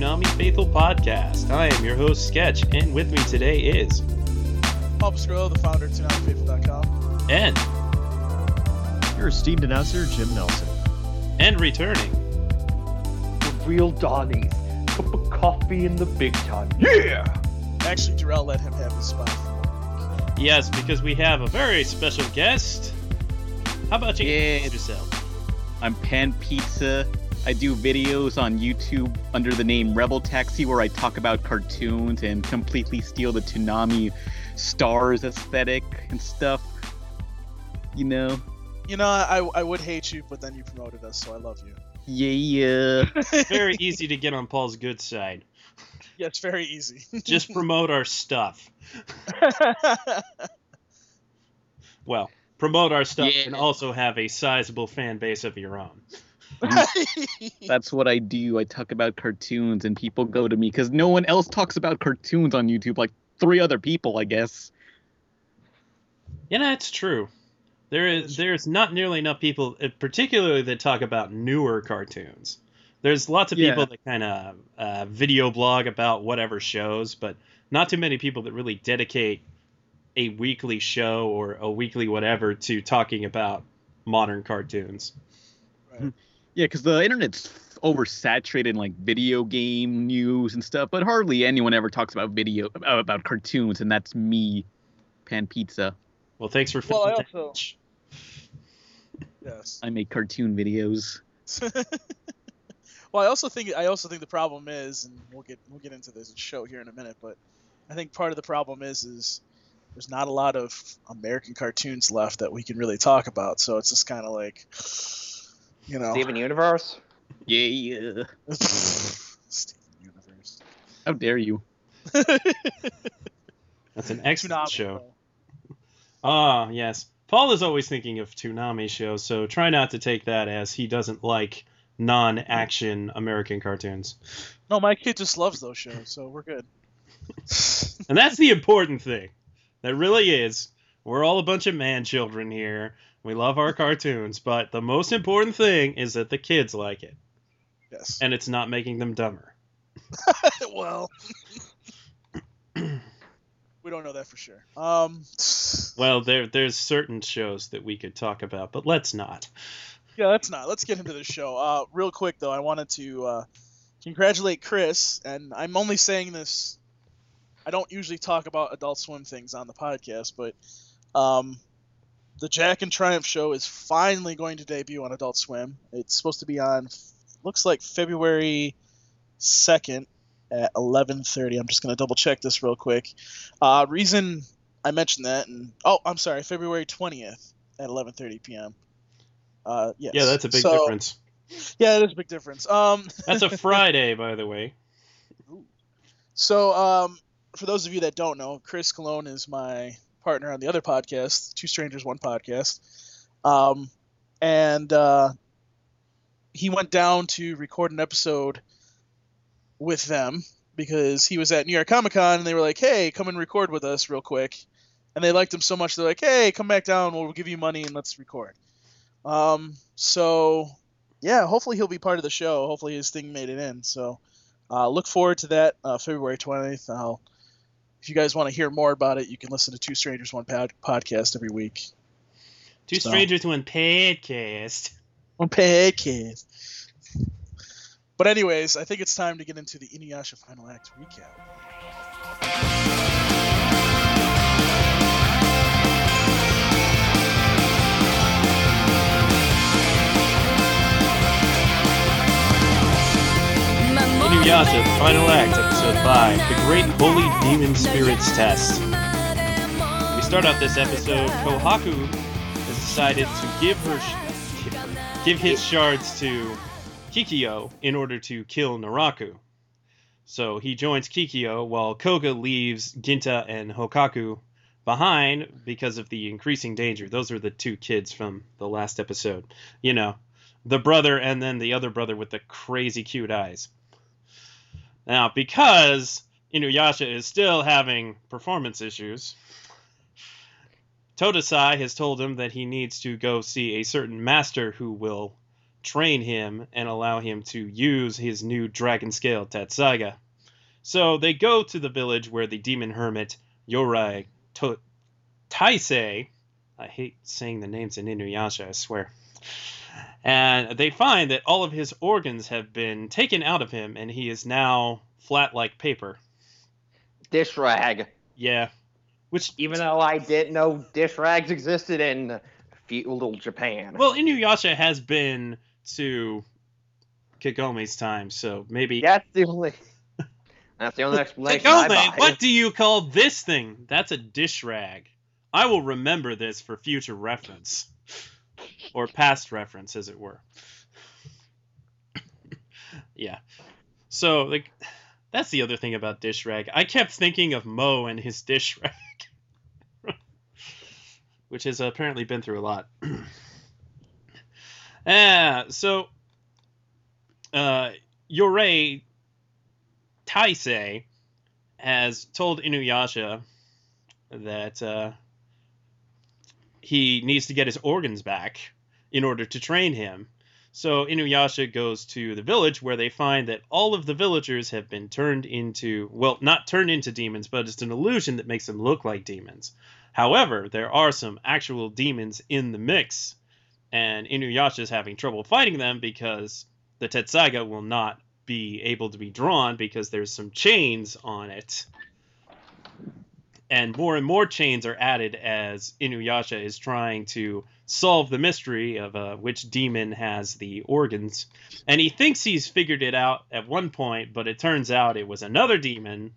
Welcome to the Toonami Faithful Podcast. I am your host, Sketch, and with me today is Paul Pasquillo, the founder of ToonamiFaithful.com. and Your esteemed announcer, Jim Nelson. and returning. the real Donnie. Cup of coffee in the big time. Yeah! Actually, Darrell let him have his spot. for Yes, because we have a very special guest. How about you Yeah. introduce yourself? I'm Pan Pizza. I do videos on YouTube under the name Rebel Taxi where I talk about cartoons and completely steal the Toonami stars aesthetic and stuff. You know? You know, I, I would hate you, but then you promoted us, so I love you. Yeah. It's very easy to get on Paul's good side. Yeah, it's very easy. Just promote our stuff. Well, promote our stuff Yeah. and also have a sizable fan base of your own. That's what I do. I talk about cartoons and people go to me because no one else talks about cartoons on YouTube, like three other people, I guess. Yeah, that's true. There is there's not nearly enough people, uh, particularly that talk about newer cartoons. There's lots of Yeah. people that kind of uh, video blog about whatever shows, but not too many people that really dedicate a weekly show or a weekly whatever to talking about modern cartoons. Yeah, because the internet's oversaturated in like video game news and stuff, but hardly anyone ever talks about video uh, about cartoons, and that's me, Pan Pizza. Well, thanks for Well, I also- yes. I make cartoon videos. well, I also think I also think the problem is, and we'll get we'll get into this show here in a minute, but I think part of the problem is is there's not a lot of American cartoons left that we can really talk about. So it's just kind of like, you know, Steven Universe? Yeah, yeah. Steven Universe. How dare you? That's an excellent Toonami, show. though. Ah, yes. Paul is always thinking of Toonami shows, so try not to take that as he doesn't like non-action American cartoons. No, my kid just loves those shows, so we're good. And that's the important thing. That really is. We're all a bunch of man children here. We love our cartoons, but the most important thing is that the kids like it, yes. and it's not making them dumber. well, we don't know that for sure. Um, Well, there there's certain shows that we could talk about, but let's not. yeah, let's not. Let's get into the show. Uh, real quick though, I wanted to uh, congratulate Chris, and I'm only saying this. I don't usually talk about Adult Swim things on the podcast, but um, the Jack and Triumph show is finally going to debut on Adult Swim. It's supposed to be on, looks like February second at 11:30. I'm just gonna double check this real quick. Uh, reason I mentioned that, and oh, I'm sorry, February 20th at 11:30 p.m. Uh, yes. Yeah, that's a big So- difference. Yeah, it is a big difference. Um, That's a Friday, by the way. so um, for those of you that don't know, Chris Cologne is my partner on the other podcast, Two Strangers One Podcast, um, and uh, he went down to record an episode with them because he was at New York Comic Con and they were like, "Hey, come and record with us real quick," and they liked him so much they're like, "Hey, come back down, we'll give you money and let's record." Um, so yeah, hopefully he'll be part of the show. Hopefully his thing made it in. So uh, look forward to that uh, February 20th. I'll, if you guys want to hear more about it, you can listen to Two Strangers One pod- podcast every week. Two So- strangers, one podcast. On podcast. But anyways, I think it's time to get into the Inuyasha Final Act recap. Inuyasha, Final Act, Episode 5, The Great Holy Demon Spirits Test. We start off this episode, Kohaku has decided to give her... sh- give her- give his shards to Kikyo in order to kill Naraku. So he joins Kikyo while Koga leaves Ginta and Hakkaku behind because of the increasing danger. Those are the two kids from the last episode. You know, the brother and then the other brother with the crazy cute eyes. Now, because Inuyasha is still having performance issues, Totosai has told him that he needs to go see a certain master who will train him and allow him to use his new dragon scale Tetsaiga. So they go to the village where the demon hermit Yorei to- Taisei, I hate saying the names in Inuyasha, I swear. And they find that all of his organs have been taken out of him and he is now flat like paper. Dish rag. Yeah. Which Even though I didn't know dish rags existed in feudal Japan. well, Inuyasha has been to Kagome's time, so maybe that's the only. That's the only explanation. I Kagome, what do you call this thing? That's a dish rag. I will remember this for future reference. Or past reference, as it were. yeah. So, like, that's the other thing about dish rag. I kept thinking of Mo and his dish rag. Which has apparently been through a lot. Ah, so uh, Yorei Taisei has told Inuyasha that uh, he needs to get his organs back in order to train him. So Inuyasha goes to the village where they find that all of the villagers have been turned into, well, not turned into demons, but it's an illusion that makes them look like demons. However, there are some actual demons in the mix, and Inuyasha is having trouble fighting them because the Tetsaiga will not be able to be drawn because there's some chains on it. And more and more chains are added as Inuyasha is trying to solve the mystery of uh, which demon has the organs. And he thinks he's figured it out at one point, but it turns out it was another demon.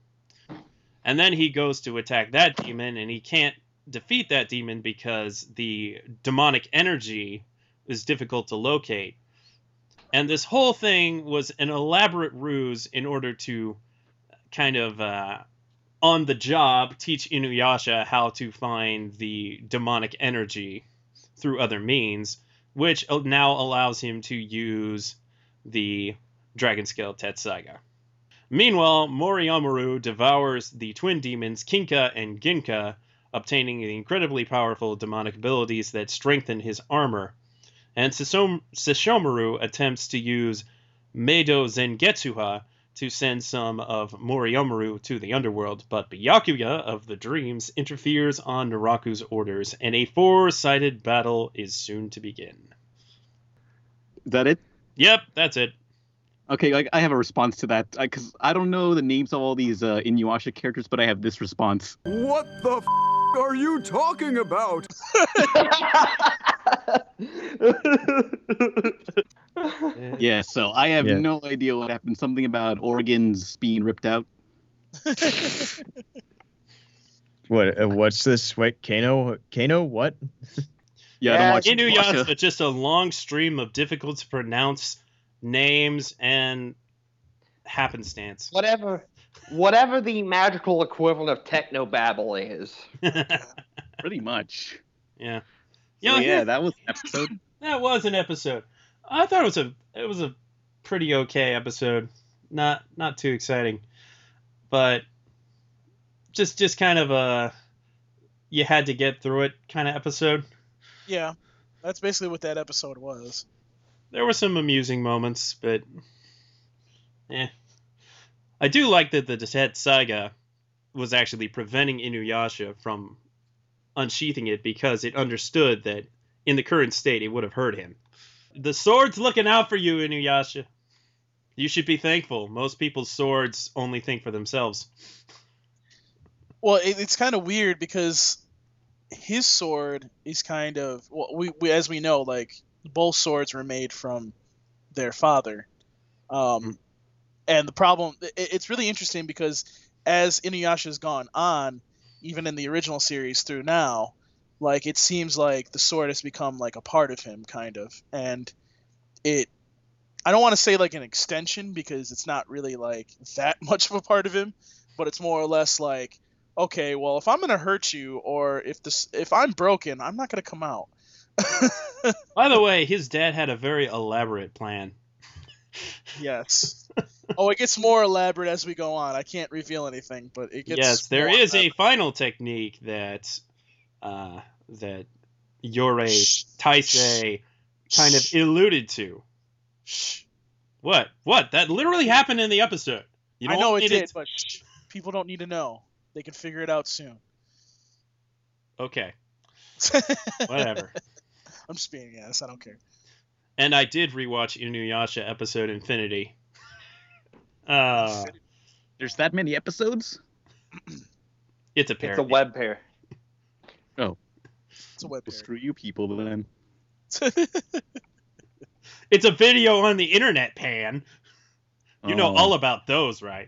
And then he goes to attack that demon, and he can't defeat that demon because the demonic energy is difficult to locate. And this whole thing was an elaborate ruse in order to kind of uh, on the job teach Inuyasha how to find the demonic energy through other means, which now allows him to use the Dragon Scale Tetsaiga. Meanwhile, Moryomaru devours the twin demons Kinka and Ginka, obtaining the incredibly powerful demonic abilities that strengthen his armor. And Sesshomaru attempts to use Meido Zangetsuha to send some of Moryomaru to the underworld, but Byakuya of the Dreams interferes on Naraku's orders, and a four-sided battle is soon to begin. Is that it? Yep, that's it. Okay, like I have a response to that because I don't know the names of all these uh, Inuyasha characters, but I have this response. What the f- are you talking about? Yeah, so I have Yeah. no idea what happened. Something about organs being ripped out. What? Uh, what's this? Wait, Kano? Kano? What? Yeah, I Yeah, don't watch Inuyasha, Inuyasha. just a long stream of difficult to pronounce names and happenstance. whatever, whatever the magical equivalent of techno babble is. Pretty much. yeah. So, Yeah, yeah, that was an episode. That was an episode. I thought it was a it was a pretty okay episode. Not not too exciting, but just just kind of a you had to get through it kind of episode. Yeah, that's basically what that episode was. There were some amusing moments, but yeah, I do like that the Tetsaiga was actually preventing Inuyasha from unsheathing it because it understood that in the current state it would have hurt him. The sword's looking out for you, Inuyasha. You should be thankful. Most people's swords only think for themselves. Well, it, it's kind of weird because his sword is kind of well, we, we as we know, like both swords were made from their father, um, and the problem it, it's really interesting because as Inuyasha's gone on, even in the original series through now, like it seems like the sword has become like a part of him, kind of, and it I don't want to say like an extension because it's not really like that much of a part of him, but it's more or less like okay, well, if I'm gonna hurt you or if this if I'm broken, I'm not gonna come out. By the way, his dad had a very elaborate plan. yes. oh, it gets more elaborate as we go on. I can't reveal anything, but it gets. yes, there more is a final technique that uh, that Yorei Shh. Taisei kind of alluded to. What? What? That literally happened in the episode. You I don't know it need did, but people don't need to know. They can figure it out soon. Okay, whatever. I'm just being yes. I don't care. and I did rewatch Inuyasha episode Infinity. Uh, There's that many episodes? it's a It's a web pair. It's a web Well, screw you people then. It's a video on the internet, Pan. You know Oh, all about those, right?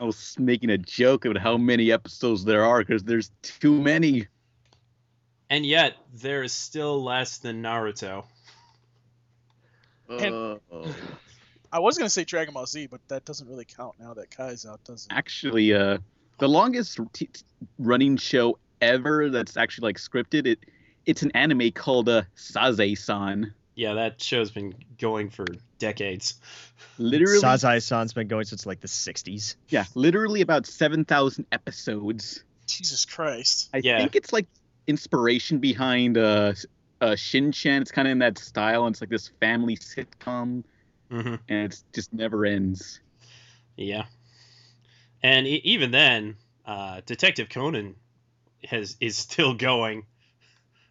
I was making a joke about how many episodes there are because there's too many. And yet, there is still less than Naruto. And- Uh, I was gonna say Dragon Ball Z, but that doesn't really count now that Kai's out, does it? actually, uh, the longest t- t- running show ever that's actually like scripted it it's an anime called uh, Sazae-san. Yeah, that show's been going for decades. Literally, Sazae-san's been going since like the 60s. yeah, literally about seven thousand episodes. Jesus Christ. I Yeah. think it's like inspiration behind uh, uh Shin-chan. It's kind of in that style. And it's like this family sitcom, hmm and it's just never ends. Yeah, and e- even then, uh, Detective Conan has is still going.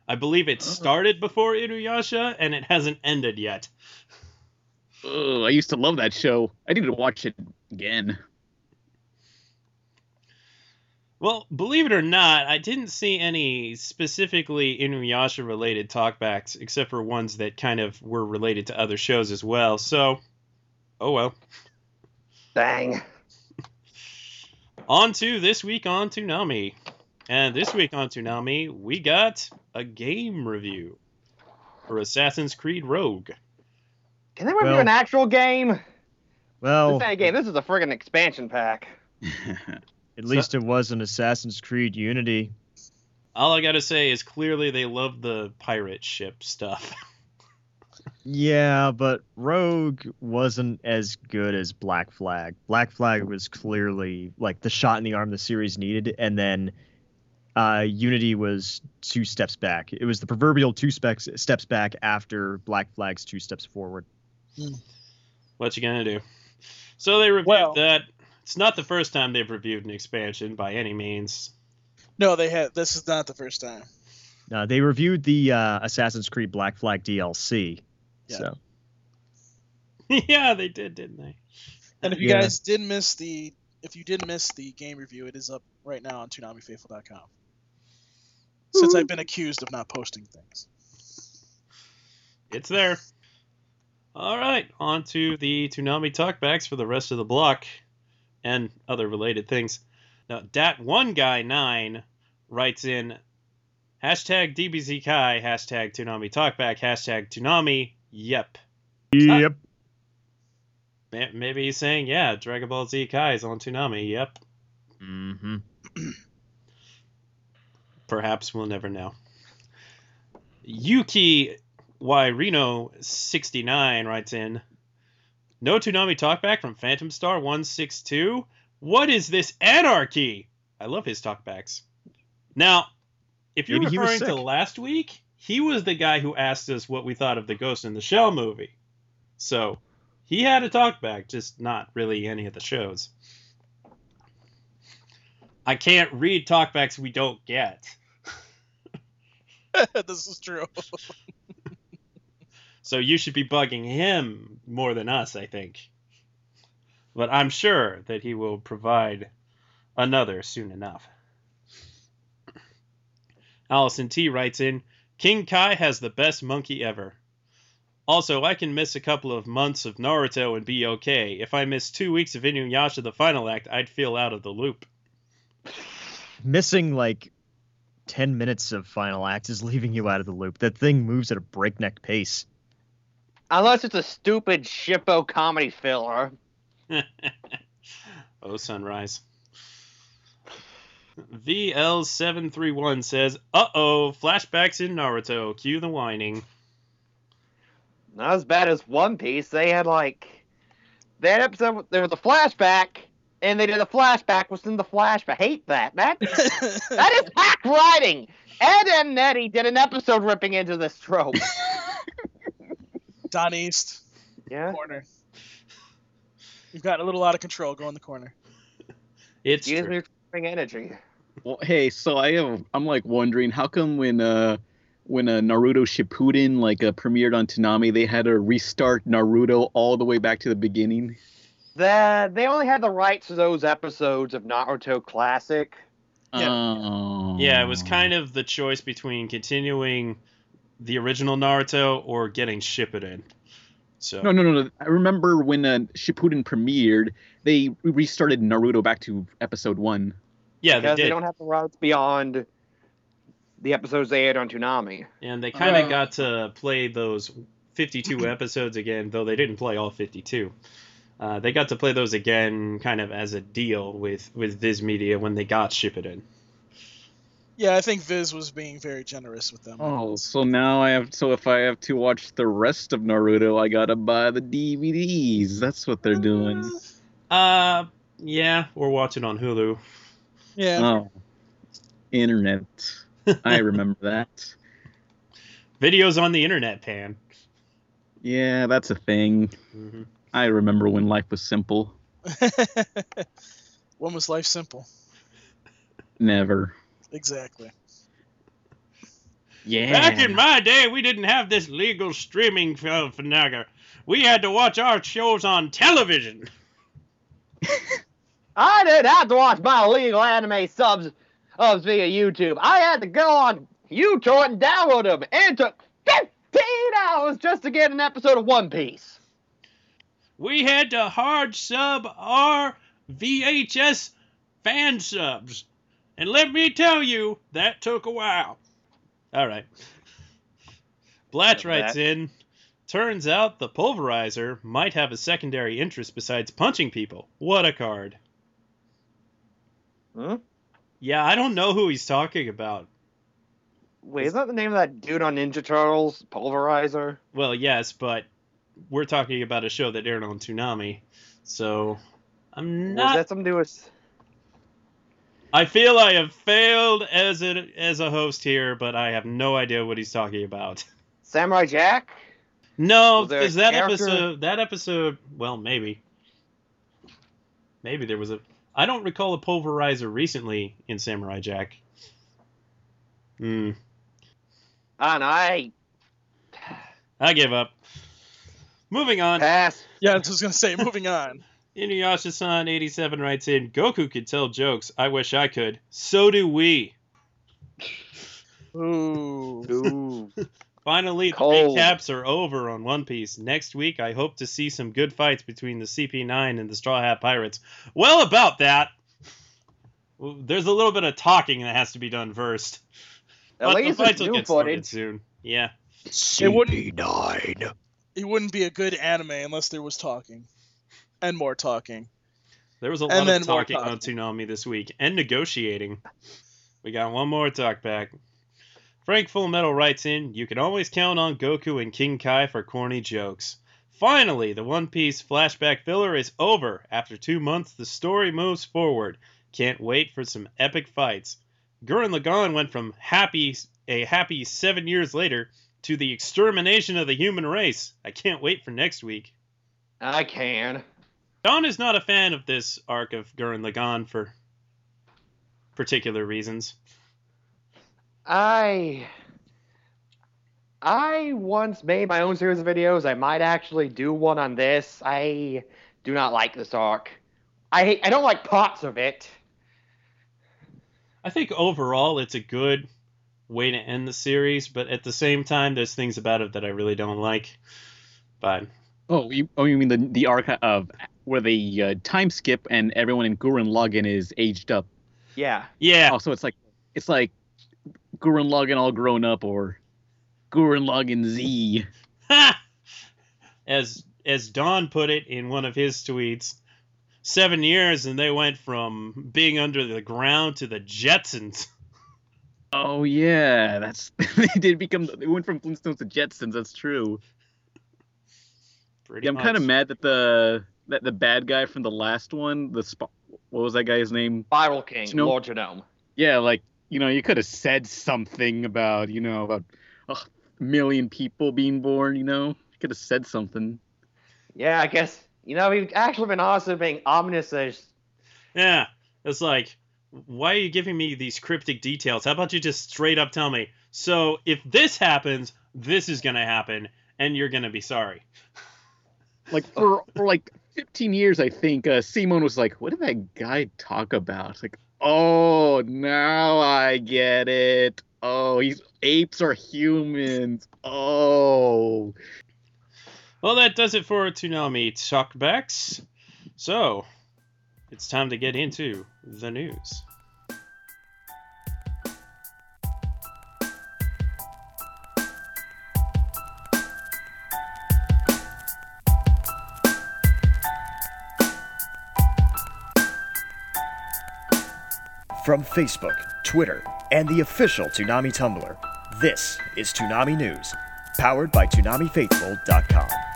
I believe it oh. started before Inuyasha, and it hasn't ended yet. Oh, I used to love that show. I need to watch it again. Well, believe it or not, I didn't see any specifically Inuyasha related talkbacks, except for ones that kind of were related to other shows as well. So, oh well. Dang. On to this week on Toonami. And this week on Toonami, we got a game review for Assassin's Creed Rogue. Can they review Well- an actual game? Well, This ain't a game. This is a friggin' expansion pack. at least it was an Assassin's Creed Unity. All I gotta say is clearly they love the pirate ship stuff. Yeah, but Rogue wasn't as good as Black Flag. Black Flag was clearly like the shot in the arm the series needed, and then uh, Unity was two steps back. It was the proverbial two specs, steps back after Black Flag's two steps forward. what you gonna do? So they reviewed Well- that. It's not the first time they've reviewed an expansion by any means. No, they had. This is not the first time. Uh, they reviewed the uh, Assassin's Creed Black Flag DLC. Yeah. So yeah, they did, didn't they? And if you Yeah. guys did miss the, if you did miss the game review, it is up right now on ToonamiFaithful.com. Since I've been accused of not posting things. It's there. All right, on to the Toonami talkbacks for the rest of the block and other related things. Now, Dat One Guy Nine writes in hashtag DBZ Kai, hashtag Toonami Talkback, hashtag Toonami. Yep. yep. Ma- Maybe he's saying, yeah, Dragon Ball Z Kai is on Toonami. Yep. Mm-hmm. Perhaps we'll never know. Yuki Wairino 69 writes in No Toonami talkback from Phantom Star 162? What is this anarchy? I love his talkbacks. Now, if you're Maybe referring to last week, he was the guy who asked us what we thought of the Ghost in the Shell movie. So, he had a talkback, just not really any of the shows. I can't read talkbacks we don't get. this is true. So you should be bugging him more than us, I think. But I'm sure that he will provide another soon enough. Allison T writes in King Kai has the best monkey ever. Also, I can miss a couple of months of Naruto and be okay. If I miss two weeks of Inuyasha the final act, I'd feel out of the loop. Missing like 10 minutes of final act is leaving you out of the loop. That thing moves at a breakneck pace. Unless it's a stupid shippo comedy filler. oh, sunrise. VL731 says, uh oh, flashbacks in Naruto. Cue the whining. Not as bad as One Piece. They had like that episode. There was a flashback, and they did a flashback within the flashback. Hate that. That that is hack writing. Ed and Nettie did an episode ripping into this trope. Don East, Yeah. corner. You've gotten a little out of control. Go in the corner. It's Use true. your tripping energy. Well, hey, so I have I'm like wondering how come when uh when uh, Naruto Shippuden like uh, premiered on Toonami, they had to restart Naruto all the way back to the beginning. The, they only had the rights to those episodes of Naruto Classic. Yeah. Oh. Yeah, it was kind of the choice between continuing the original Naruto or getting Shippuden. So No, no, no, no. I remember when uh, Shippuden premiered, they restarted Naruto back to episode one. yeah, they because they, did, don't have the rights beyond the episodes they aired on Toonami. and they kind of Uh. got to play those 52 episodes again, though they didn't play all 52. Uh, they got to play those again, kind of as a deal with with Viz Media when they got Shippuden. Yeah, I think Viz was being very generous with them. Oh, so now I have. So if I have to watch the rest of Naruto, I gotta buy the DVDs. That's what they're doing. Uh, yeah, we're watching on Hulu. Yeah. Oh, internet. I remember that. Videos on the internet, Pan. Yeah, that's a thing. hmm I remember when life was simple. when was life simple? Never. Exactly. Yeah. Back in my day, we didn't have this legal streaming f- uh, finaga. We had to watch our shows on television. I didn't have to watch my legal anime subs subs via YouTube. I had to go on YouTube and download them, and it took 15 hours just to get an episode of One Piece. We had to hard sub our VHS fan subs. And let me tell you, that took a while. All right. Blatch writes that- in Turns out the pulverizer might have a secondary interest besides punching people. What a card. Hmm? Yeah, I don't know who he's talking about. Wait, is that the name of that dude on Ninja Turtles, Pulverizer? Well, yes, but we're talking about a show that aired on Toonami. So I'm not. Was that something to do with? I feel I have failed as a as a host here, but I have no idea what he's talking about. Samurai Jack? No, Was there a is that character- episode that episode well maybe. Maybe there was a I don't recall a pulverizer recently in Samurai Jack. Hmm. And I I give up. Moving on. pass. Yeah, I was gonna say. Moving on. Inuyasha-san 87 writes in, Goku could tell jokes. I wish I could. So do we. Ooh. Ooh. Finally, the recaps are over on One Piece. Next week, I hope to see some good fights between the CP9 and the Straw Hat Pirates. Well, about that, there's a little bit of talking that has to be done first. At but least the it's fights will new get started footage. soon. Yeah. It wouldn't. It wouldn't be a good anime unless there was talking, and more talking. There was a lot of more talking on talking. Toonami this week and negotiating. We got one more talk back. Frank Full Metal writes in, You can always count on Goku and King Kai for corny jokes. Finally, the One Piece flashback filler is over. After two months, the story moves forward. Can't wait for some epic fights. Gurren Lagann went from happy a happy seven years later to the extermination of the human race. I can't wait for next week. I can. Don is not a fan of this arc of Gurren Lagann for particular reasons. I I once made my own series of videos. I might actually do one on this. I do not like this arc. I hate I don't like parts of it. I think overall it's a good way to end the series, but at the same time, there's things about it that I really don't like. But Oh, you, oh, you mean the the arc of where they uh, time skip and everyone in Gurren Lagann is aged up? Yeah. yeah, Oh, so it's like it's like Gurren Lagann all grown up or Gurren Lagann Z. As as Don put it in one of his tweets, seven years and they went from being under the ground to the Jetsons. Oh yeah, that's they did become. They went from Flintstones to Jetsons. That's true. Pretty Yeah, I'm kind of mad that the that the bad guy from the last one, the sp- what was that guy's name? Viral King, Genome- Lord Genome. Yeah, like you know, you could have said something about you know about a million people being born. You know, you could have said something. Yeah, I guess you know he's actually been also being ominous as Yeah, it's like, why are you giving me these cryptic details? How about you just straight up tell me? So if this happens, this is gonna happen, and you're gonna be sorry. Like for for like 15 years, I think uh, Simon was like, "What did that guy talk about?" Like, oh, now I get it. Oh, he's apes are humans. Oh, Well, that does it for Toonami Talkbacks. So, it's time to get into the news. From Facebook, Twitter, and the official Toonami Tumblr, this is Toonami News, powered by ToonamiFaithful.com.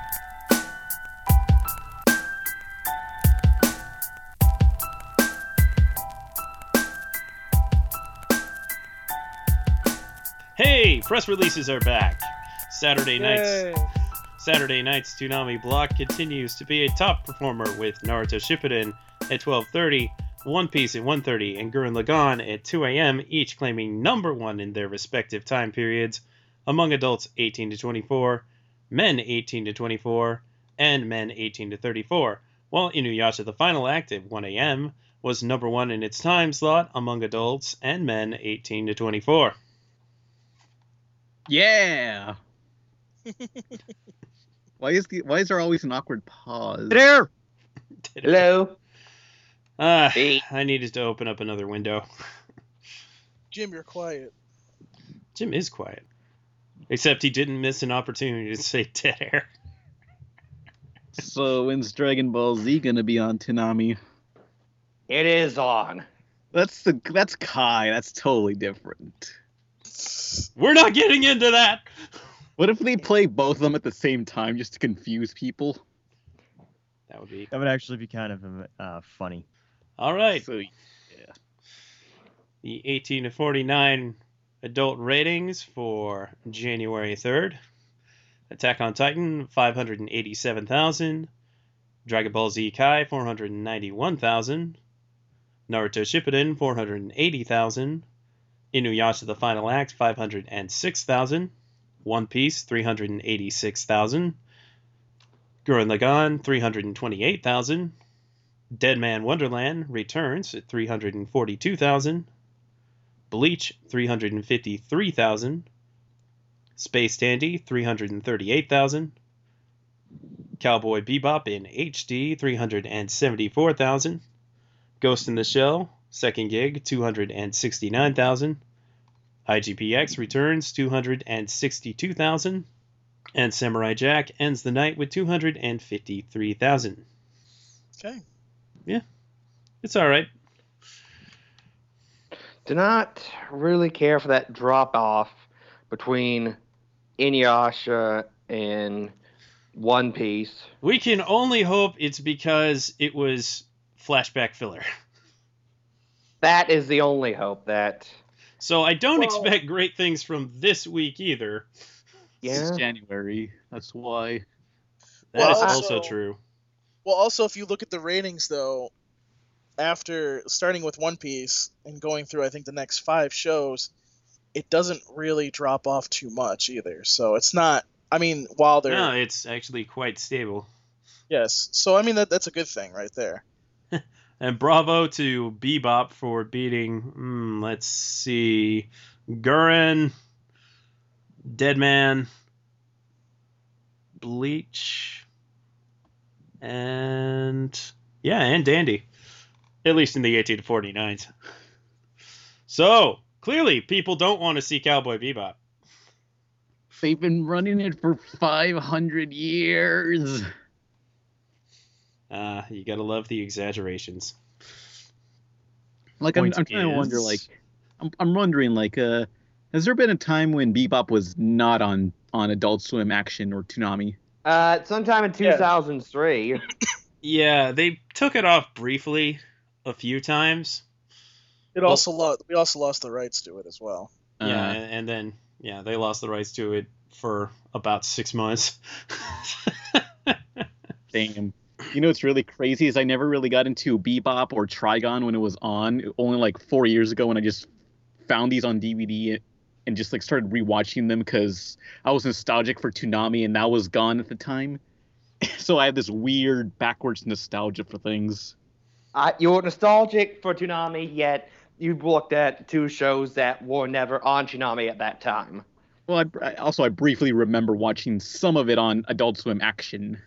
press releases are back. Saturday nights. Yay. Saturday night's Toonami block continues to be a top performer with Naruto Shippuden at 12:30, One Piece at 1:30, and Gurren Lagann at 2 a.m. each claiming number one in their respective time periods among adults 18 to 24, men 18 to 24, and men 18 to 34. While Inuyasha the final act at 1 a.m. was number one in its time slot among adults and men 18 to 24. Yeah. why is the why is there always an awkward pause? There. hello. Ah, Hey. I needed to open up another window. Jim, you're quiet. Jim is quiet. Except he didn't miss an opportunity to say dead air. So when's Dragon Ball Z gonna be on Toonami? It is on. That's the that's Kai. That's totally different. We're not getting into that. What if they play both of them at the same time just to confuse people? That would be That would actually be kind of uh, funny. all right. So The 18 to 49 adult ratings for January 3rd. Attack on Titan 587,000. Dragon Ball Z Kai 491,000. Naruto Shippuden 480,000. Inuyasha the Final Act 506,000. One Piece 386,000. Gurren Lagann 328,000. Dead Man Wonderland returns at 342,000. Bleach 353,000. Space Dandy 338,000. Cowboy Bebop in HD 374,000. Ghost in the Shell second gig 269,000. IGPX returns 262,000. And Samurai Jack ends the night with 253,000. Okay. Yeah. It's all right. Do not really care for that drop off between Inuyasha and One Piece. We can only hope it's because it was flashback filler. That is the only hope that. So I don't Well- expect great things from this week either. This is Yeah. January. That's why. That is Well, also also- true. Well, also, if you look at the ratings, though, after starting with One Piece and going through, I think, the next five shows, it doesn't really drop off too much either. So it's not. I mean, while they're No, it's actually quite stable. yes, so I mean that that's a good thing right there. And bravo to Bebop for beating, hmm, let's see, Gurren, Deadman, Bleach, and yeah, and Dandy. At least in the 18 to 49s. So, clearly, people don't want to see Cowboy Bebop. They've been running it for 500 years. Uh, you gotta love the exaggerations. Like I'm, Point I'm trying to wonder, like, I'm, I'm wondering, like, uh, has there been a time when Bebop was not on on Adult Swim Action or Toonami? Uh, sometime in 2003. Yeah, they took it off briefly a few times. It also lost. We also lost the rights to it as well. yeah, Uh, and, and then yeah, they lost the rights to it for about six months. Damn. You know what's really crazy is I never really got into Bebop or Trigun when it was on. Only like four years ago when I just found these on DVD and just like started rewatching them because I was nostalgic for Toonami and that was gone at the time. so I have this weird backwards nostalgia for things. Uh, you're nostalgic for Toonami, yet you've looked at two shows that were never on Toonami at that time. Well, I, I also I briefly remember watching some of it on Adult Swim Action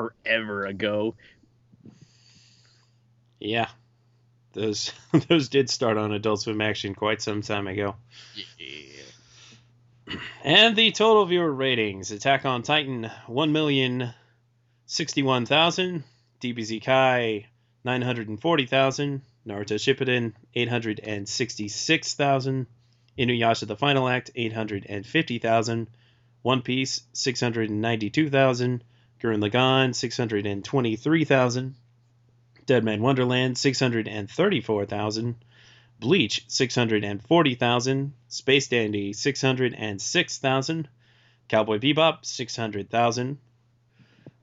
forever ago. yeah, those those did start on Adult Swim Action quite some time ago. Yeah. And the total viewer ratings: Attack on Titan, one million sixty-one thousand; DBZ Kai, nine hundred and forty thousand; Naruto Shippuden, eight hundred and sixty-six thousand; Inuyasha: The Final Act, eight hundred and fifty thousand; One Piece, six hundred and ninety-two thousand; Gurren Lagann, six hundred and twenty-three thousand; Dead Man Wonderland, six hundred and thirty-four thousand. Bleach, 640,000. Space Dandy, 606,000. Cowboy Bebop, 600,000.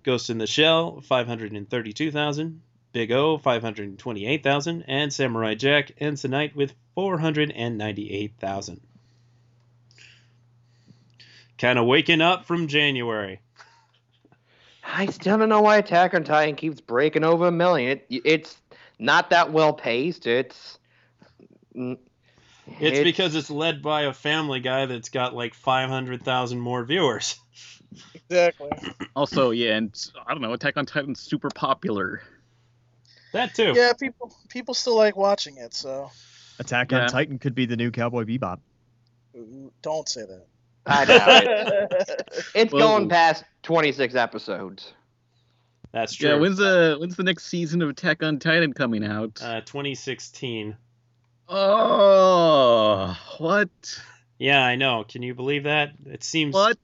Ghost in the Shell, 532,000. Big O, 528,000. And Samurai Jack ends the night with 498,000. Kind of waking up from January. I still don't know why Attack on Titan keeps breaking over a million. It, it's not that well paced. It's mm, It's, because it's led by a family guy that's got like 500,000 more viewers. Exactly. Also, yeah, and I don't know, Attack on Titan's super popular. That too. Yeah, people people still like watching it, so Attack Yeah. on Titan could be the new Cowboy Bebop. don't say that. I doubt it. It's Well- going past 26 episodes. That's true. Yeah, when's the when's the next season of Attack on Titan coming out? uh, 2016. oh, what? Yeah, I know. Can you believe that? It seems. What?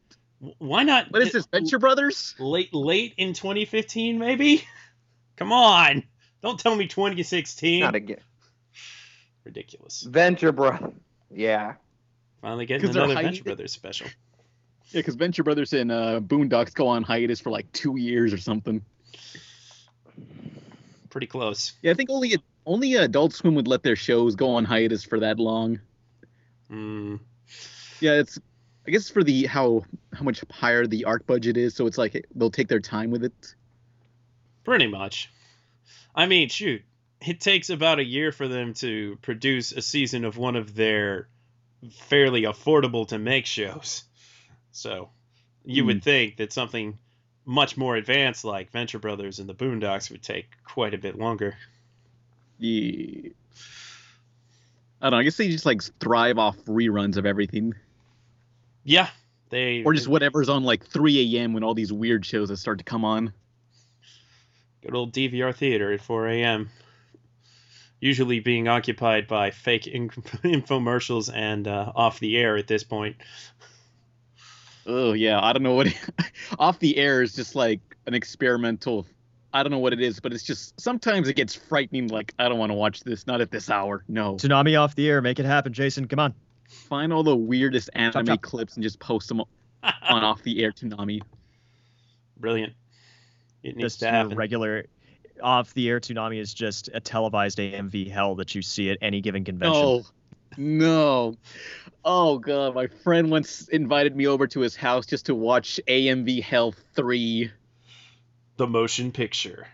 Why not? What is this? Venture Brothers? Late, late in 2015, maybe. Come on! Don't tell me 2016. Not again. Ridiculous. Venture Bro. Yeah. Finally getting another Venture. Brothers special. Yeah, because Venture Brothers and uh, Boondocks go on hiatus for like two years or something. Pretty close. Yeah, I think only only Adult Swim would let their shows go on hiatus for that long. Mm, Yeah, it's I guess for the how how much higher the arc budget is, so it's like they'll take their time with it. pretty much. I mean, shoot. It takes about a year for them to produce a season of one of their fairly affordable to make shows. So you would hmm. think that something much more advanced like Venture Brothers and the Boondocks would take quite a bit longer. Yeah. I don't know. I guess they just like thrive off reruns of everything, Yeah, they or just whatever's on like 3 a.m. when all these weird shows that start to come on. good old DVR theater at 4 a.m. Usually being occupied by fake in- infomercials and uh, off the air at this point. Oh yeah, I don't know what. off the air is just like an experimental. I don't know what it is, but it's just sometimes it gets frightening. Like I don't want to watch this, not at this hour. No. Toonami off the air. Make it happen, Jason. Come on. Find all the weirdest anime chop. clips and just post them on off the air Toonami. Brilliant. It needs Just to your happen. regular off the air Toonami is just a televised AMV hell that you see at any given convention. No, no. Oh god, my friend once invited me over to his house just to watch AMV Hell 3. the motion picture.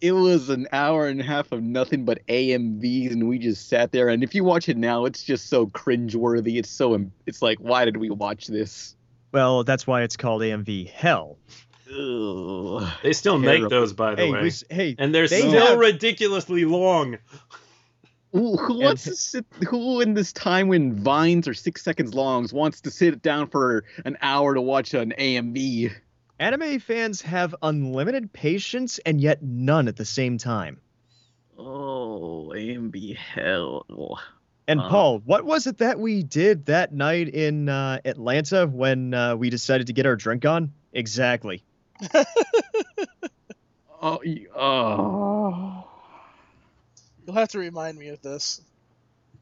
It was an hour and a half of nothing but AMVs, and we just sat there. And if you watch it now, it's just so cringeworthy. It's so, it's like, why did we watch this? Well, that's why it's called AMV hell. Ugh. They still make those, by the Hey, way, we, hey, and they're they still have- ridiculously long. Who, who wants to sit? Who in this time when vines are six seconds long wants to sit down for an hour to watch an AMV? Anime fans have unlimited patience and yet none at the same time. Oh, AMV hell. And Uh. Paul, what was it that we did that night in uh, Atlanta when uh, we decided to get our drink on? Exactly. Oh, y- oh. You'll have to remind me of this.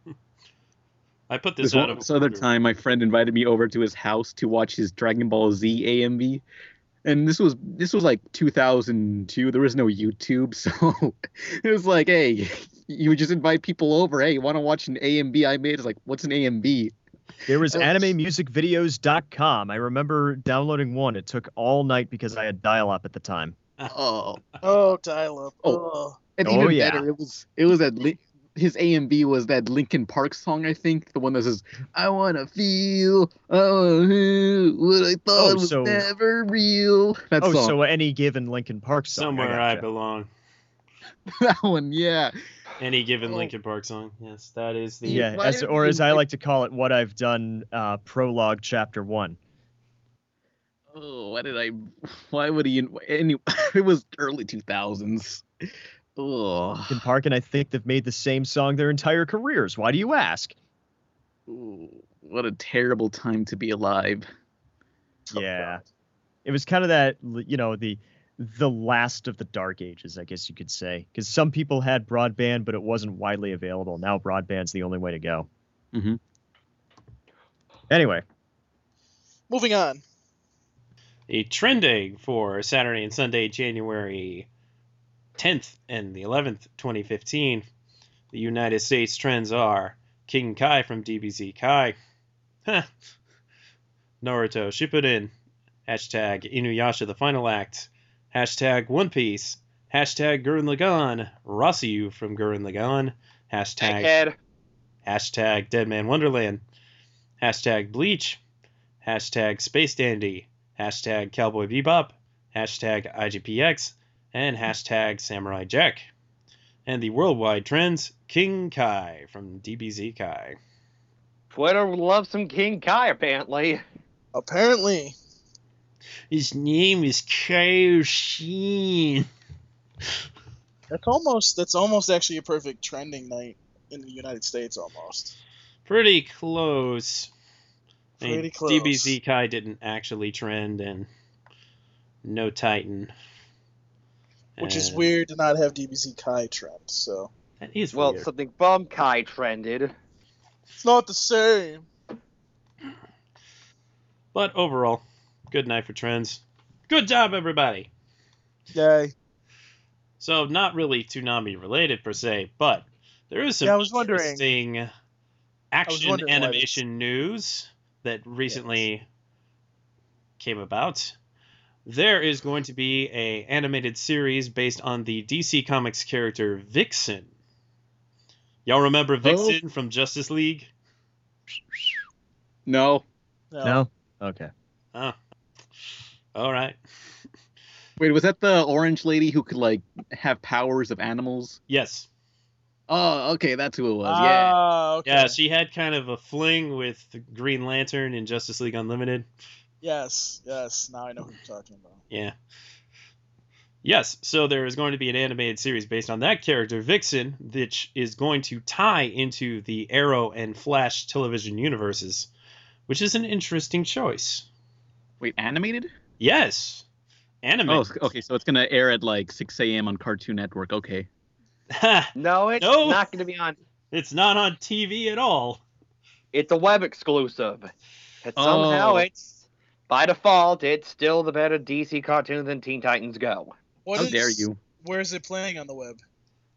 I put this, This, out one, of this other time, my friend invited me over to his house to watch his Dragon Ball Z AMV, and this was this was like 2002. There was no YouTube, so it was like, hey, you would just invite people over. Hey, you want to watch an AMV I made? It's like, what's an AMV? There was animemusicvideos.com. I remember downloading one. It took all night because I had dial up at the time. Oh, Oh, dial up. Oh. Oh. and Oh, yeah. better, it was it was that li- his AMV was that Linkin Park song, I think, the one that says, "I wanna feel oh, what I thought Oh, was so- never real." That oh, song, so any given Linkin Park song. Somewhere I gotcha. belong. that one, yeah. Any given Oh. Linkin Park song. Yes, that is the. Yeah, as, or as I like to call it, what I've done, uh, prologue chapter one. Oh, why did I? Why would he? Any? It was early two thousands. Oh, Linkin Park and I think they've made the same song their entire careers. Why do you ask? what a terrible time to be alive. Yeah, it was kind of that, you know, the the last of the dark ages, I guess you could say, because some people had broadband, but it wasn't widely available. Now broadband's the only way to go. Mhm. Anyway, Moving on. A trending for Saturday and Sunday, January 10th and the 11th, 2015. The United States trends are King Kai from DBZ Kai. Huh. Naruto Shippuden. Hashtag Inuyasha the Final Act. Hashtag One Piece. Hashtag Gurren Lagann. Rossiu from Gurren Lagann. Hashtag Dickhead. Hashtag Deadman Wonderland. Hashtag Bleach. Hashtag Space Dandy. Hashtag Cowboy Bebop. Hashtag IGPX. And hashtag Samurai Jack. And the worldwide trends, King Kai from DBZ Kai. Twitter loves some King Kai, apparently. Apparently. His name is Kaioshin. That's almost that's almost actually a perfect trending night in the United States almost. Pretty close. I mean, Pretty close. DBZ Kai didn't actually trend, and no Titan. Which is weird to not have DBZ Kai trend, so That is Well, weird. something from Kai trended. it's not the same. But overall, good night for trends. Good job, everybody. Yay. So not really Toonami related per se, but there is some Yeah, I was wondering- interesting action wondering why this- animation news that recently came about. There is going to be a animated series based on the DC Comics character Vixen. Y'all remember oh. Vixen from Justice League? No, No. no, okay. Oh. All right. wait, was that the orange lady who could like have powers of animals? Yes. Oh, okay, that's who it was. yeah. Ah, okay. Yeah, she had kind of a fling with the Green Lantern in Justice League Unlimited. Yes, yes. Now I know who you're talking about. Yeah. Yes, so there is going to be an animated series based on that character, Vixen, which is going to tie into the Arrow and Flash television universes, which is an interesting choice. Wait, animated? Yes, Anime. Oh, okay, so it's gonna air at like 6 a.m. on Cartoon Network. Okay. No, it's No. not going to be on. it's not on TV at all. It's a web exclusive. And oh. somehow Oh. it's by default it's still the better DC cartoon than Teen Titans Go. What How is- dare you? Where is it playing on the web?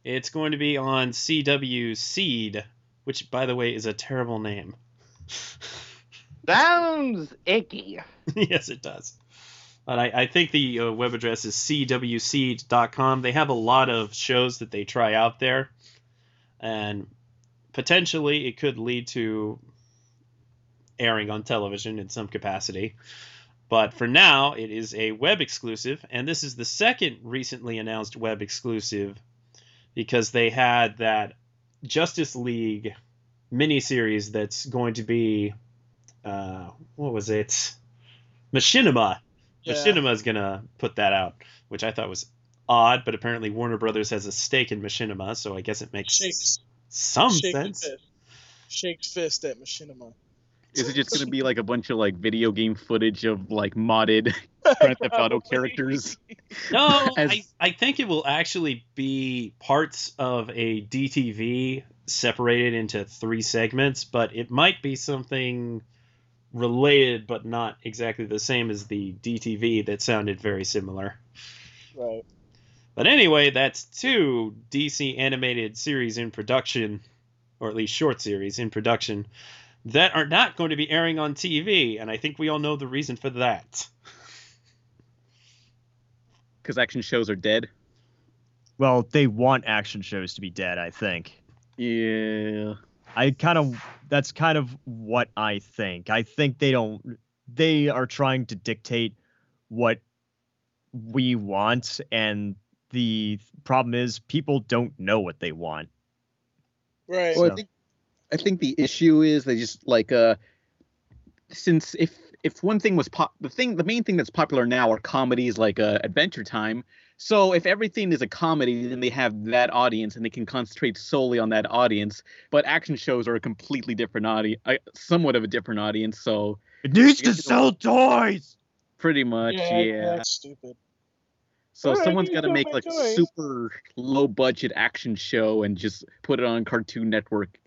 It's going to be on CW Seed, which, by the way, is a terrible name. Sounds icky. yes, it does. But I, I think the uh, web address is cwseed.com. They have a lot of shows that they try out there, and potentially it could lead to airing on television in some capacity. But for now, it is a web exclusive, and this is the second recently announced web exclusive because they had that Justice League miniseries that's going to be uh, what was it? Machinima. Yeah. Machinima is gonna put that out, which I thought was odd, but apparently Warner Brothers has a stake in Machinima, so I guess it makes Shakes, some shake the sense. fist. Shake fist at Machinima. Is it just gonna be like a bunch of like video game footage of like modded Grand Theft Auto characters? No, As- I, I think it will actually be parts of a DTV separated into three segments, but it might be something related but not exactly the same as the DTV that sounded very similar. Right. But anyway, that's two DC animated series in production, or at least short series in production, that are not going to be airing on TV, and I think we all know the reason for that. Because action shows are dead. Well, they want action shows to be dead, I think. Yeah. I kind of that's kind of what I think. I think they don't they are trying to dictate what we want and the problem is people don't know what they want. Right. Well, So- I think I think the issue is they just like uh since if if one thing was pop the thing the main thing that's popular now are comedies like uh, Adventure Time. So if everything is a comedy, then they have that audience and they can concentrate solely on that audience. But action shows are a completely different audience, uh, somewhat of a different audience. So It needs to sell toys. pretty much, yeah, yeah. That's stupid. So Alright, someone's you got to make like a toys. super low budget action show and just put it on Cartoon Network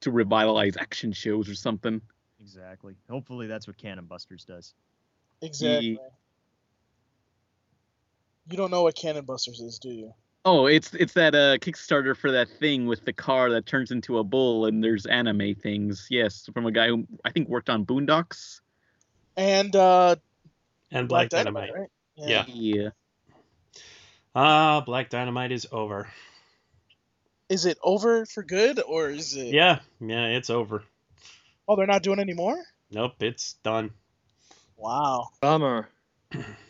to revitalize action shows or something. Exactly. Hopefully that's what Cannon Busters does. Exactly. You don't know what Cannon Busters is, do you? Oh, it's it's that uh Kickstarter for that thing with the car that turns into a bull and there's anime things. Yes, from a guy who I think worked on Boondocks. And uh, And Black, Dynamite. right? Yeah. Yeah. Ah, Black Dynamite is over. Is it over for good or is it? Yeah, yeah, it's over. Oh, they're not doing any more. Nope, it's done. Wow. Bummer.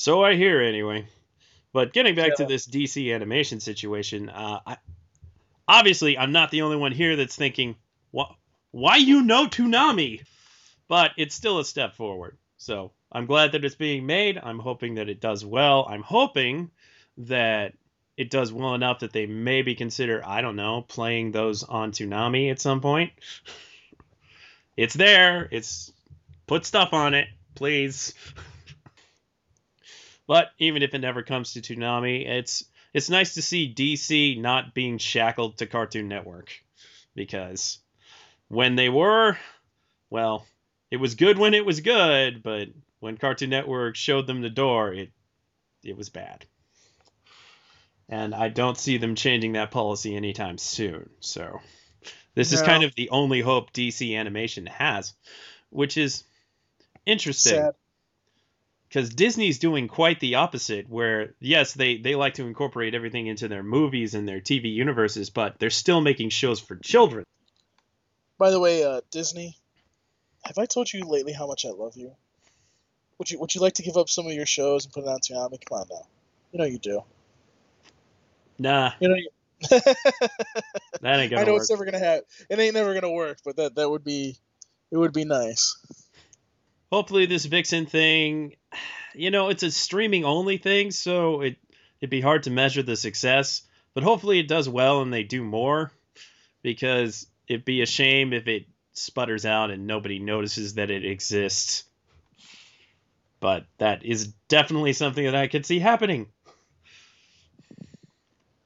So I hear anyway. But getting back to this DC animation situation, uh, I, obviously I'm not the only one here that's thinking, "Why, why you know Toonami?" But it's still a step forward. So I'm glad that it's being made. I'm hoping that it does well. I'm hoping that it does well enough that they maybe consider, I don't know, playing those on Toonami at some point. It's there. It's put stuff on it, please. But even if it never comes to Toonami, it's it's nice to see DC not being shackled to Cartoon Network because when they were, well, it was good when it was good, but when Cartoon Network showed them the door, it it was bad. And I don't see them changing that policy anytime soon. So this is kind of the only hope DC animation has, which is interesting Sad. Because Disney's doing quite the opposite. Where yes, they they like to incorporate everything into their movies and their TV universes, but they're still making shows for children. By the way, uh, Disney, have I told you lately how much I love you? Would you Would you like to give up some of your shows and put it on Toonami? Come on now. You know you do. Nah, You know. You... that ain't gonna I know work. it's never gonna happen. It ain't never gonna work, but that that would be, it would be nice. Hopefully, this Vixen thing, you know, it's a streaming only thing, so it it'd be hard to measure the success. But hopefully, it does well and they do more, because it'd be a shame if it sputters out and nobody notices that it exists. But that is definitely something that I could see happening.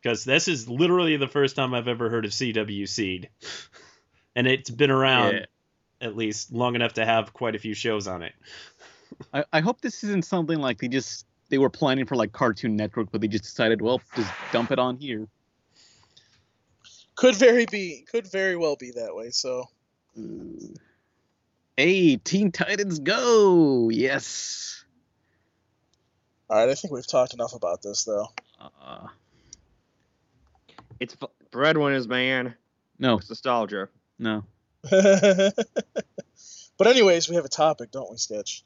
Because this is literally the first time I've ever heard of CW Seed. And it's been around Yeah. At least long enough to have quite a few shows on it. I, I hope this isn't something like they just they were planning for like Cartoon Network, but they just decided, well, just dump it on here. Could very be. Could very well be that way. So Hey, Teen Titans Go! Yes. all right, I think we've talked enough about this though. Uh, It's f- breadwinners, man. no, It's nostalgia. no. but anyways, we have a topic, don't we, Sketch?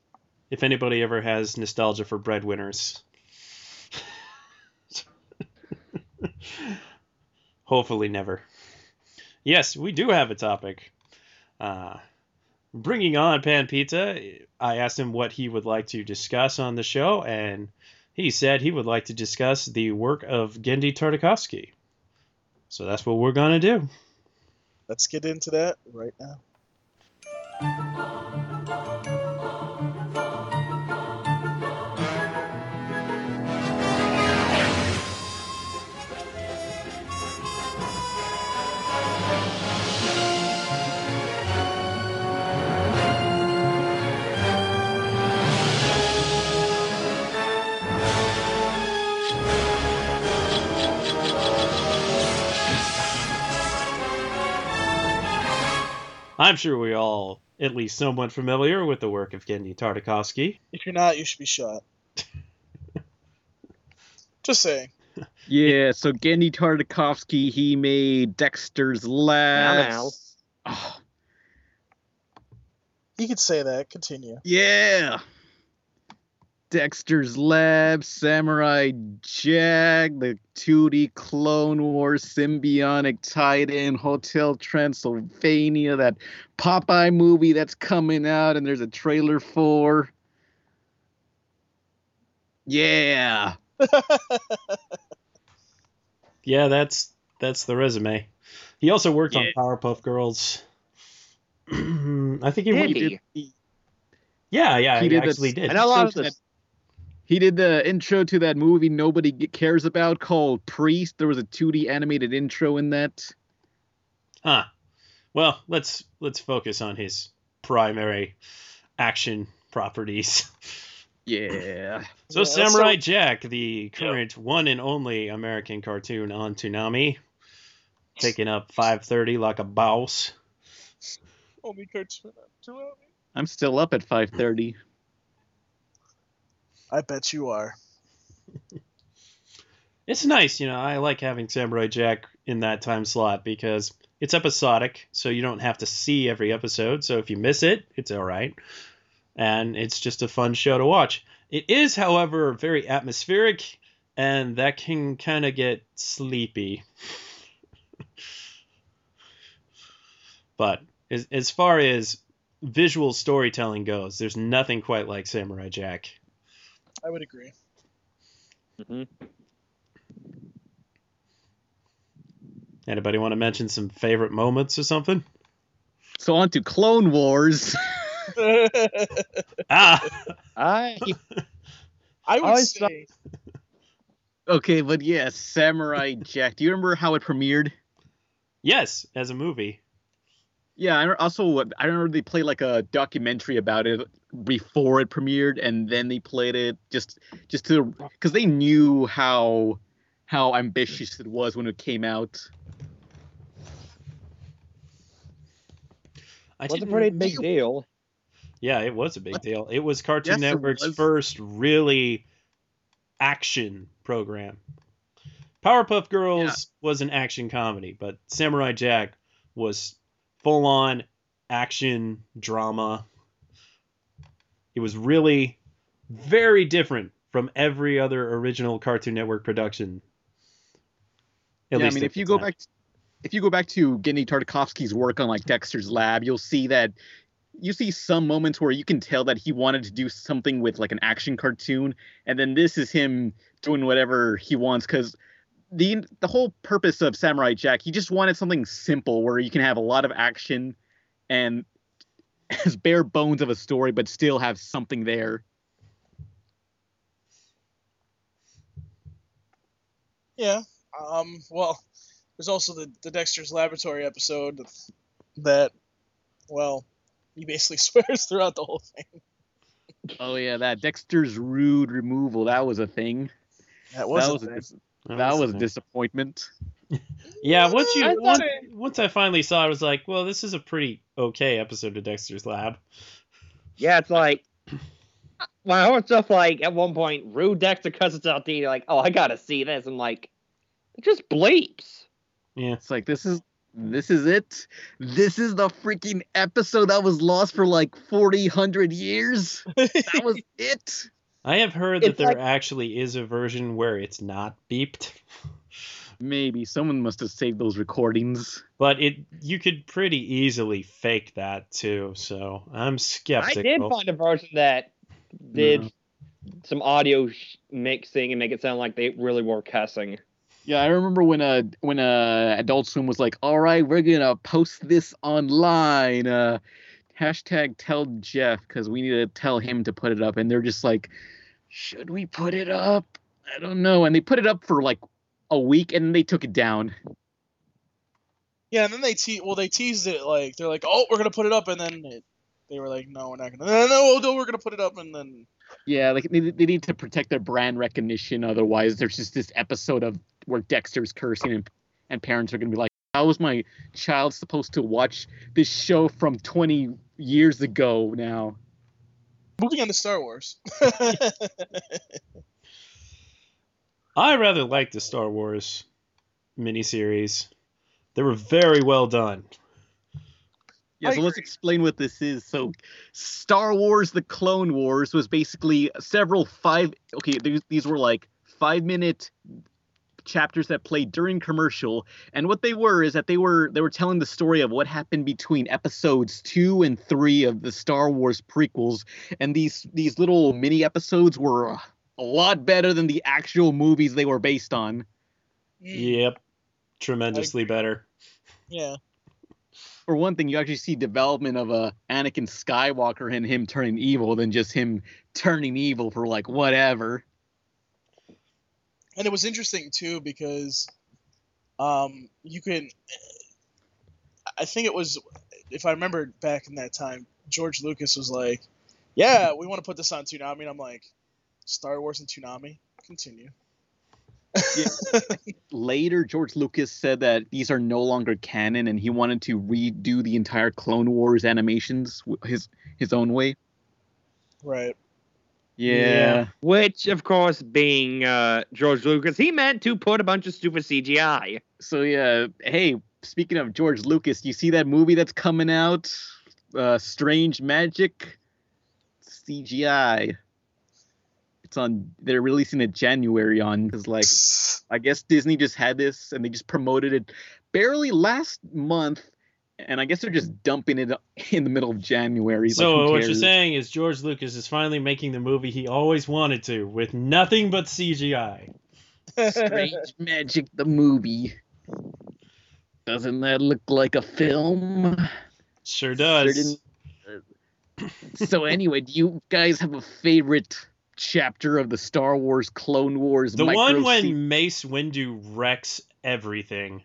If anybody ever has nostalgia for breadwinners. Hopefully, never. Yes, we do have a topic. Uh, bringing on Pan Pizza, I asked him what he would like to discuss on the show, and he said he would like to discuss the work of Genndy Tartakovsky. So that's what we're going to do. Let's get into that right now. I'm sure we all at least somewhat familiar with the work of Genndy Tartakovsky. If you're not, you should be shot. Just saying. Yeah, so Genndy Tartakovsky, he made Dexter's Labs. Oh, You could say that. Continue. yeah. Dexter's Lab, Samurai Jack, the 2D Clone Wars, Symbiotic Titan, Hotel Transylvania, that Popeye movie that's coming out and there's a trailer for. Yeah. Yeah, that's that's the resume. He also worked Yeah. on Powerpuff Girls. I think he Did he? Yeah, yeah, he, He did the- actually did. I know a lot of this. He did the intro to that movie nobody cares about called Priest. There was a 2D animated intro in that. Huh. Well, let's let's focus on his primary action properties. Yeah. So Yeah, Samurai so- Jack, the current one and only American cartoon on Toonami, taking up 5:30 like a boss. Only cartoon. on Toonami. I'm still up at 5:30. I bet you are. It's nice, you know. I like having Samurai Jack in that time slot because it's episodic, so you don't have to see every episode. So if you miss it, it's all right, and it's just a fun show to watch. It is, however, very atmospheric, and that can kind of get sleepy. but as, as far as visual storytelling goes, there's nothing quite like Samurai Jack. I would agree. Mhm. Anybody want to mention some favorite moments or something? So on to Clone Wars. Ah, I I would always say okay, but yeah, Samurai Jack. Do you remember how it premiered? yes, as a movie. Yeah, I also I remember they played like a documentary about it before it premiered, and then they played it just just to because they knew how how ambitious it was when it came out. I was a didn't- pretty big deal. Yeah, it was a big deal. It was Cartoon Yes, Network's was. first really action program. Powerpuff Girls was an action comedy, but Samurai Jack was full on action drama. It was really very different from every other original Cartoon Network production. At yeah, I mean, if you go time. back, if you go back to Genndy Tartakovsky's work on like Dexter's Lab, you'll see that you see some moments where you can tell that he wanted to do something with like an action cartoon, and then this is him doing whatever he wants because the the whole purpose of Samurai Jack, he just wanted something simple where you can have a lot of action and as bare bones of a story, but still have something there. Yeah. Um. Well, there's also the the Dexter's Laboratory episode that, well, he basically swears throughout the whole thing. Oh yeah, that Dexter's rude removal that was a thing. That was, that a was a thing. Dis- that the was a disappointment. Yeah, once you I once, it- once I finally saw it, I was like, well, this is a pretty okay episode of Dexter's Lab. Yeah, it's like my whole stuff. Like at one point, Rude Dexter cusses out D. Like, oh, I gotta see this. I'm like, it just bleeps. Yeah. It's like this is this is it. This is the freaking episode that was lost for like 40, 100 years. That was it. I have heard that It's there like- actually is a version where it's not beeped, Maybe someone must have saved those recordings. But it you could pretty easily fake that too. So I'm skeptical. I did find a version that did some audio mixing and make it sound like they really were cussing. Yeah, I remember when uh when uh Adult Swim was like, "All right, we're gonna post this online." Uh, hashtag tell Jeff because we need to tell him to put it up, and they're just like, "Should we put it up? I don't know." And they put it up for like a week, and they took it down. Yeah, and then they te- well they teased it like they're like, oh, we're gonna put it up, and then it, they were like, no, we're not gonna. No, no, no, we're gonna put it up, and then Yeah, like they, they need to protect their brand recognition. Otherwise, there's just this episode of where Dexter's cursing, and, and parents are gonna be like, "How is my child supposed to watch this show from 20 years ago now?" Moving on to Star Wars. I rather like the Star Wars miniseries. They were very well done. Yeah, so let's explain what this is. So, Star Wars: The Clone Wars was basically several five. Okay, these these were like five minute chapters that played during commercial, and what they were is that they were they were telling the story of what happened between episodes two and three of the Star Wars prequels, and these these little mini episodes were a lot better than the actual movies they were based on. Mm, Yep. Tremendously better. yeah. for one thing, you actually see development of a Anakin Skywalker and him turning evil than just him turning evil for like whatever. And it was interesting too because um you can i think it was if i remember back in that time george lucas was like yeah we want to put this on toonami and i'm like star wars and toonami? Continue. Later, George Lucas said that these are no longer canon, and he wanted to redo the entire Clone Wars animations his his own way. right Yeah. Which, of course, being uh, George Lucas, he meant to put a bunch of stupid CGI. So yeah. Hey, speaking of George Lucas, you see that movie that's coming out? Uh, Strange Magic. CGI. It's on. They're releasing it January on because like I guess Disney just had this and they just promoted it barely last month, and I guess they're just dumping it in the middle of January. So who what you're saying is George Lucas is finally making the movie he always wanted to, with nothing but CGI. Strange Magic the movie. Doesn't that look like a film? Sure does. Certain- uh, so anyway, do you guys have a favorite chapter of the Star Wars Clone Wars? The micro one when se- Mace Windu wrecks everything.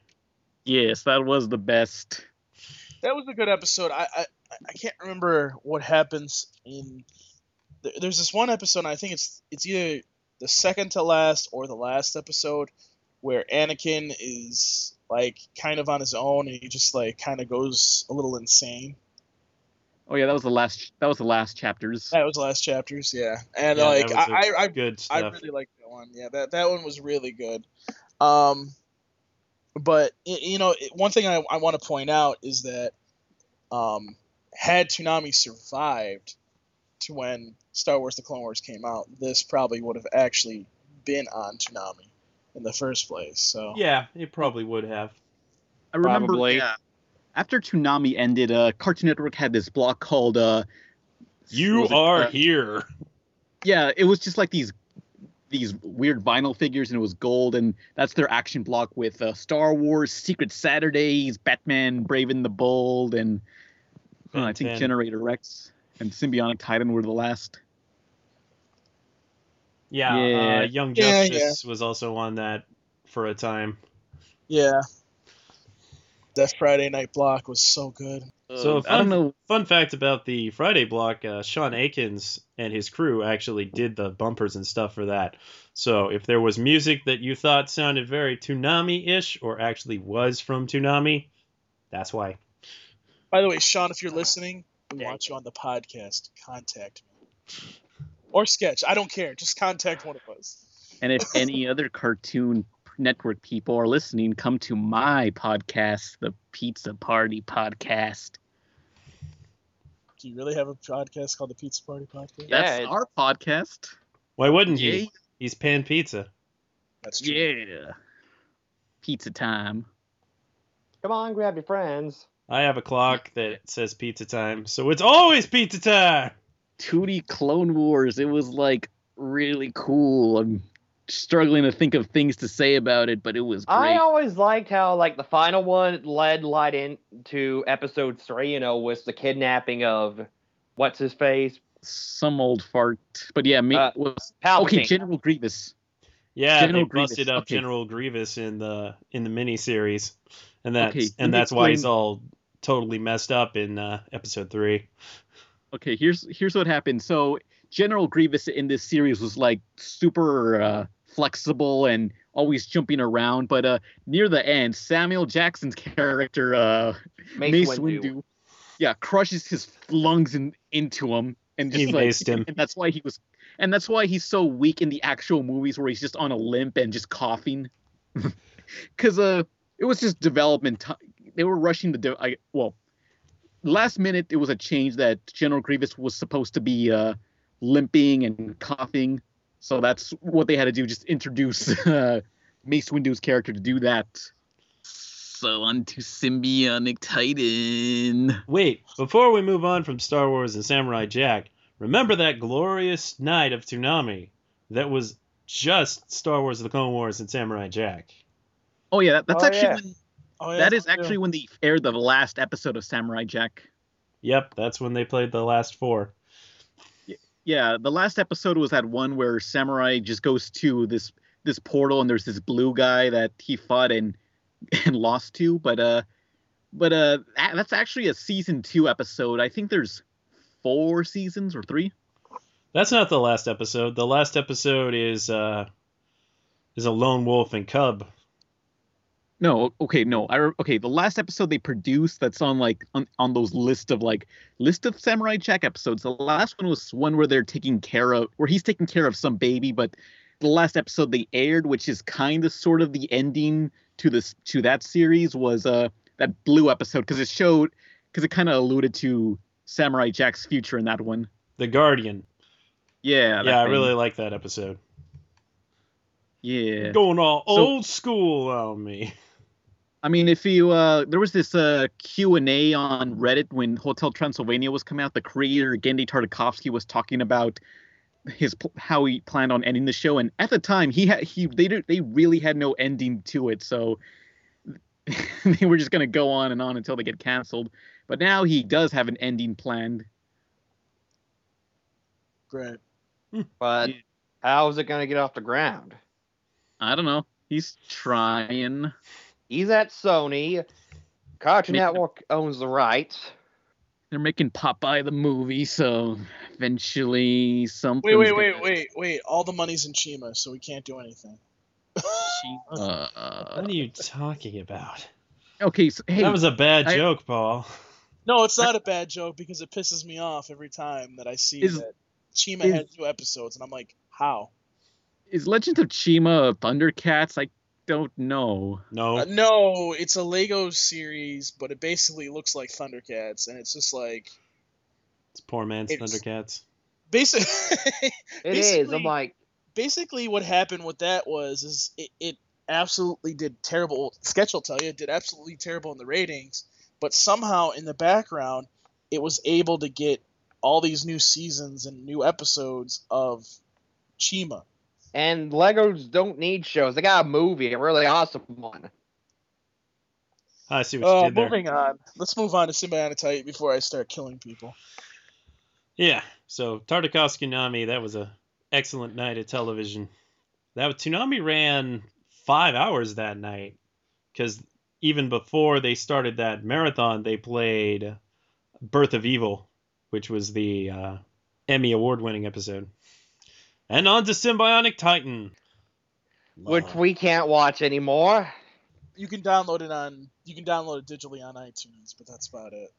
yes, that was the best. That was a good episode i i, I can't remember what happens in there's this one episode and i think it's it's either the second to last or the last episode where anakin is like kind of on his own and he just like kind of goes a little insane Oh yeah, that was the last. That was the last chapters. that was the last chapters yeah and Yeah, like that I, I i Good I really liked that one. Yeah, that that one was really good. Um, but you know, one thing I, I want to point out is that um, had Toonami survived to when Star Wars: The Clone Wars came out, this probably would have actually been on Toonami in the first place. So Yeah, it probably would have. I remember. Probably. Yeah. After Toonami ended, uh, Cartoon Network had this block called uh, You was it, are uh, here. yeah, it was just like these these weird vinyl figures, and it was gold, and that's their action block with uh, Star Wars, Secret Saturdays, Batman, Brave and the Bold, and uh, I think Generator Rex and Symbionic Titan were the last. Yeah, Yeah. Uh, Young Yeah, Justice was also on that for a time. yeah, that Friday night block was so good. So Uh, if I don't know. Fun fact about the Friday block: uh, Sean Akins and his crew actually did the bumpers and stuff for that. So if there was music that you thought sounded very Toonami-ish or actually was from Toonami, that's why. By the way, Sean, if you're listening, we want you on the podcast. Contact me. Or sketch. I don't care. Just contact one of us. And if any other Cartoon Network people are listening, come to my podcast, the Pizza Party Podcast. Do you really have a podcast called the Pizza Party Podcast? Yeah, That's it- our podcast. Why wouldn't Yeah. he? He's pan pizza. That's true. Yeah. pizza time. Come on, grab your friends. I have a clock that says pizza time, so it's always pizza time. 2D Clone Wars. It was like really cool. I'm struggling to think of things to say about it, but it was great. I always liked how like the final one led light into episode three. You know, was the kidnapping of what's his face, Some old fart, but yeah, me Uh, was Palpatine. okay. General Grievous. Yeah, General they busted Grievous, up okay. General Grievous in the in the miniseries, and that's Okay, and me that's why he's all totally messed up in uh, episode three. Okay, here's here's what happened. So General Grievous in this series was like super uh, flexible and always jumping around, but uh, near the end, Samuel Jackson's character uh, Mace, Mace Windu. Windu, yeah, crushes his lungs in, into him, and He just like, him. and that's why he was, and that's why he's so weak in the actual movies where he's just on a limp and just coughing, because uh, it was just development time. They were rushing the, de- I, well, last minute it was a change that General Grievous was supposed to be uh, limping and coughing, so that's what they had to do, just introduce uh, Mace Windu's character to do that. So on to Symbionic Titan. Wait, before we move on from Star Wars and Samurai Jack, remember that glorious night of Toonami that was just Star Wars: The Clone Wars and Samurai Jack. Oh yeah, that, that's Oh, actually yeah. when, Oh, yeah, that is I do. actually when they aired the last episode of Samurai Jack. Yep, that's when they played the last four. Yeah, the last episode was that one where Samurai just goes to this this portal and there's this blue guy that he fought and and lost to, but uh but uh that's actually a season 2 episode. I think there's 4 seasons or 3. That's not the last episode. The last episode is uh is a lone wolf and cub. No, okay, no. I re- okay, the last episode they produced that's on like on, on those list of like list of Samurai Jack episodes. The last one was one where they're taking care of where he's taking care of some baby, but the last episode they aired, which is kind of sort of the ending to this to that series, was uh that blue episode because it showed because it kind of alluded to Samurai Jack's future in that one. The Guardian. Yeah, Yeah, I thing. really like that episode. yeah. Going all So- old school on me. I mean, if you uh, there was this uh, Q and A on Reddit when Hotel Transylvania was coming out. The creator Genndy Tartakovsky was talking about his how he planned on ending the show, and at the time he had he they did, they really had no ending to it, so they were just gonna go on and on until they get canceled. But now he does have an ending planned. Great. But Yeah. how's it gonna get off the ground? I don't know. He's trying. He's at Sony. Cartoon Making- Network owns the rights. They're making Popeye the movie, so eventually something. Wait, wait, wait, wait, wait. All the money's in Chima, so we can't do anything. Uh, What are you talking about? okay, so, hey, that was a bad I- joke, Paul. No, it's not a bad joke because it pisses me off every time that I see Is- that Chima is- has two episodes, and I'm like, how? is Legend of Chima a Thundercats? I don't know. No. Uh, no, it's a Lego series, but it basically looks like Thundercats, and it's just like It's poor man's It's- Thundercats. basic. It is. I'm like, basically what happened with that was is it, it absolutely did terrible sketch will tell you it did absolutely terrible in the ratings but somehow in the background it was able to get all these new seasons and new episodes of chima and Legos don't need shows. They got a movie, a really awesome one. I see what you uh, did there. moving on let's move on to symbiotic titan before i start killing people Yeah. So Tartakovsky Nami, that was a excellent night of television. That was- Toonami ran five hours that night because even before they started that marathon, they played Birth of Evil, which was the uh, Emmy award-winning episode. And on to Symbionic Titan, Which Love. we can't watch anymore. you can download it on you can download it digitally on itunes but that's about it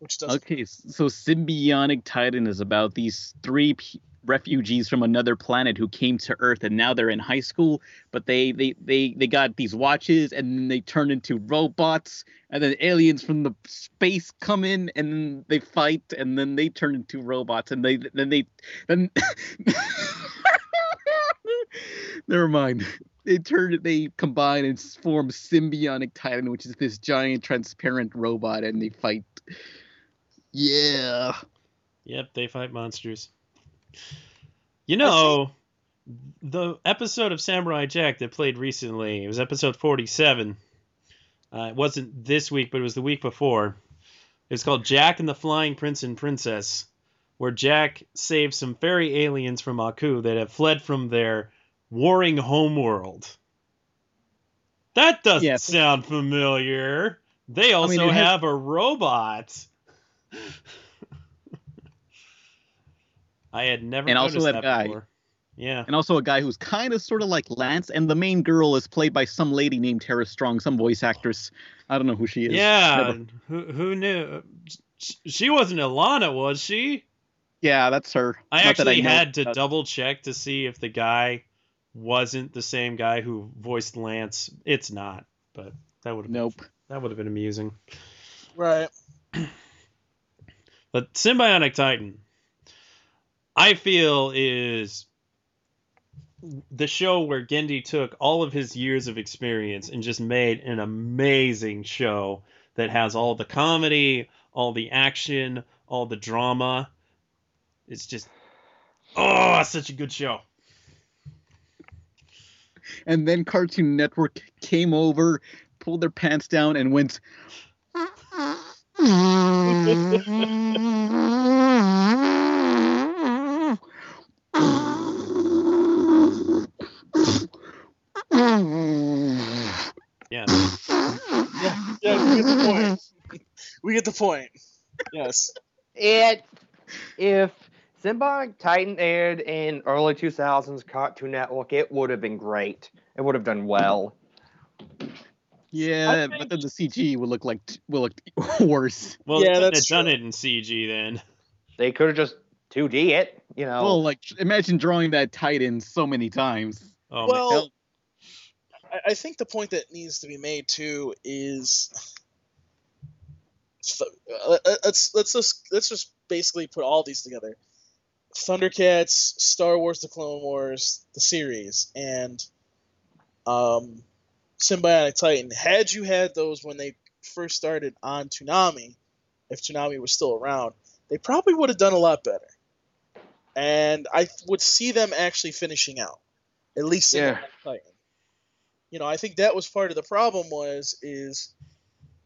which does Okay, so Symbionic Titan is about these three p- refugees from another planet who came to Earth and now they're in high school, but they they they they got these watches and then they turn into robots and then aliens from the space come in and they fight and then they turn into robots and they then they then Never mind. they turn they combine and form Symbionic Titan, which is this giant transparent robot, and they fight. Yeah. Yep, they fight monsters. You know, the episode of Samurai Jack that played recently, it was episode 47. Uh, it wasn't this week, but it was the week before. It's called Jack and the Flying Prince and Princess, where Jack saves some fairy aliens from Aku that have fled from their warring homeworld. That doesn't sound familiar. They also it has- have a robot. I had never And also noticed that guy. before. Yeah. And also a guy who's kind of sort of like Lance, and the main girl is played by some lady named Tara Strong, some voice actress. I don't know who she is. Yeah. Who who knew? She wasn't Ilana, was she? Yeah, that's her. I Not actually know had to double check to see if the guy wasn't the same guy who voiced Lance. It's not, but that would have Nope. that would have been amusing. Right. But Symbionic Titan, I feel is the show where Genndy took all of his years of experience and just made an amazing show that has all the comedy, all the action, all the drama. It's just oh, it's such a good show. And then Cartoon Network came over, pulled their pants down, and went. Yeah. Yeah, yeah, we get the point. We get the point. Yes. It if Symbiotic Titan aired in early 2000s Cartoon Network, it would have been great. It would have done well. Yeah, I but then the CG would look like will look worse. Well, Yeah, they couldn't have done it in CG then. They could have just 2D it, you know. Well, like imagine drawing that Titan so many times. Oh, man. well, I, I think the point that needs to be made too is uh, uh, let's let's just let's just basically put all these together. Thundercats, Star Wars: The Clone Wars, the series, and um, Symbiotic Titan. Had you had those when they first started on Toonami, if Toonami was still around, they probably would have done a lot better. And I would see them actually finishing out, at least Yeah. Titan. You know, I think that was part of the problem was is,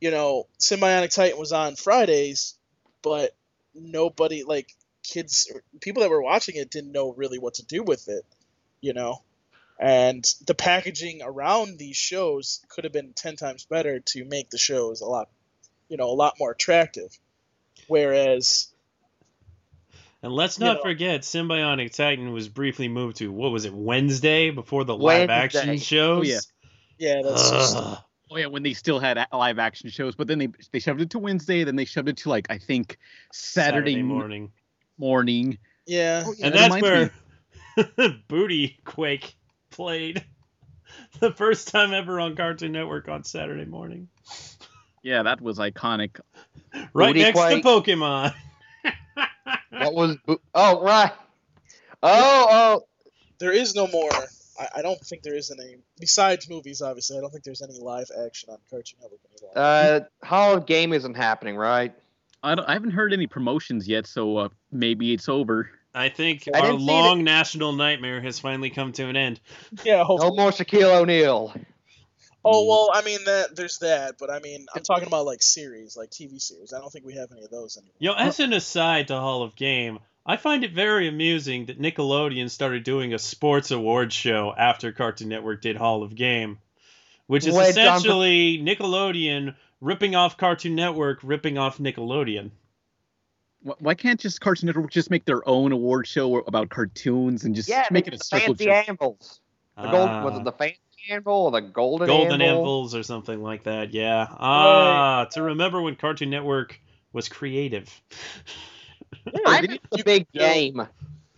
you know, Symbiotic Titan was on Fridays, but nobody like kids or people that were watching it didn't know really what to do with it, you know. And the packaging around these shows could have been ten times better to make the shows a lot, you know, a lot more attractive. Whereas, And let's you not know- forget, Symbionic Titan was briefly moved to what was it Wednesday before the live action Wednesday. shows. Oh, yeah. Yeah, that's just, Oh yeah, when they still had live action shows, but then they they shoved it to Wednesday, then they shoved it to like I think Saturday, morning. morning. yeah. Oh, yeah, and that that's where Booty Quake played the first time ever on Cartoon Network on Saturday morning. Yeah, that was iconic. Right Booty next Quake. to Pokemon. what was Bo- Oh, right. Oh, oh. There is no more. I, I don't think there is any besides movies. Obviously, I don't think there's any live action on Cartoon Network anymore. Uh, Hall of Game isn't happening, right? I don't, I haven't heard any promotions yet, so uh, maybe it's over. I think I our didn't see long national nightmare has finally come to an end. yeah, No more Shaquille O'Neal. Oh well, I mean that there's that, but I mean I'm talking about like series, like TV series. I don't think we have any of those anymore. Yo, as an aside to Hall of Game, I find it very amusing that Nickelodeon started doing a sports award show after Cartoon Network did Hall of Game, which is Wait, John- essentially Nickelodeon ripping off Cartoon Network, ripping off Nickelodeon. Why can't just Cartoon Network just make their own award show about cartoons and just Yeah, make it a did the circle fancy jerk? anvils. The gold, was Ah, it the fancy anvil or the golden, Golden anvil? Anvils or something like that. Yeah. Ah, to remember when Cartoon Network was creative. I you, miss the you big could game.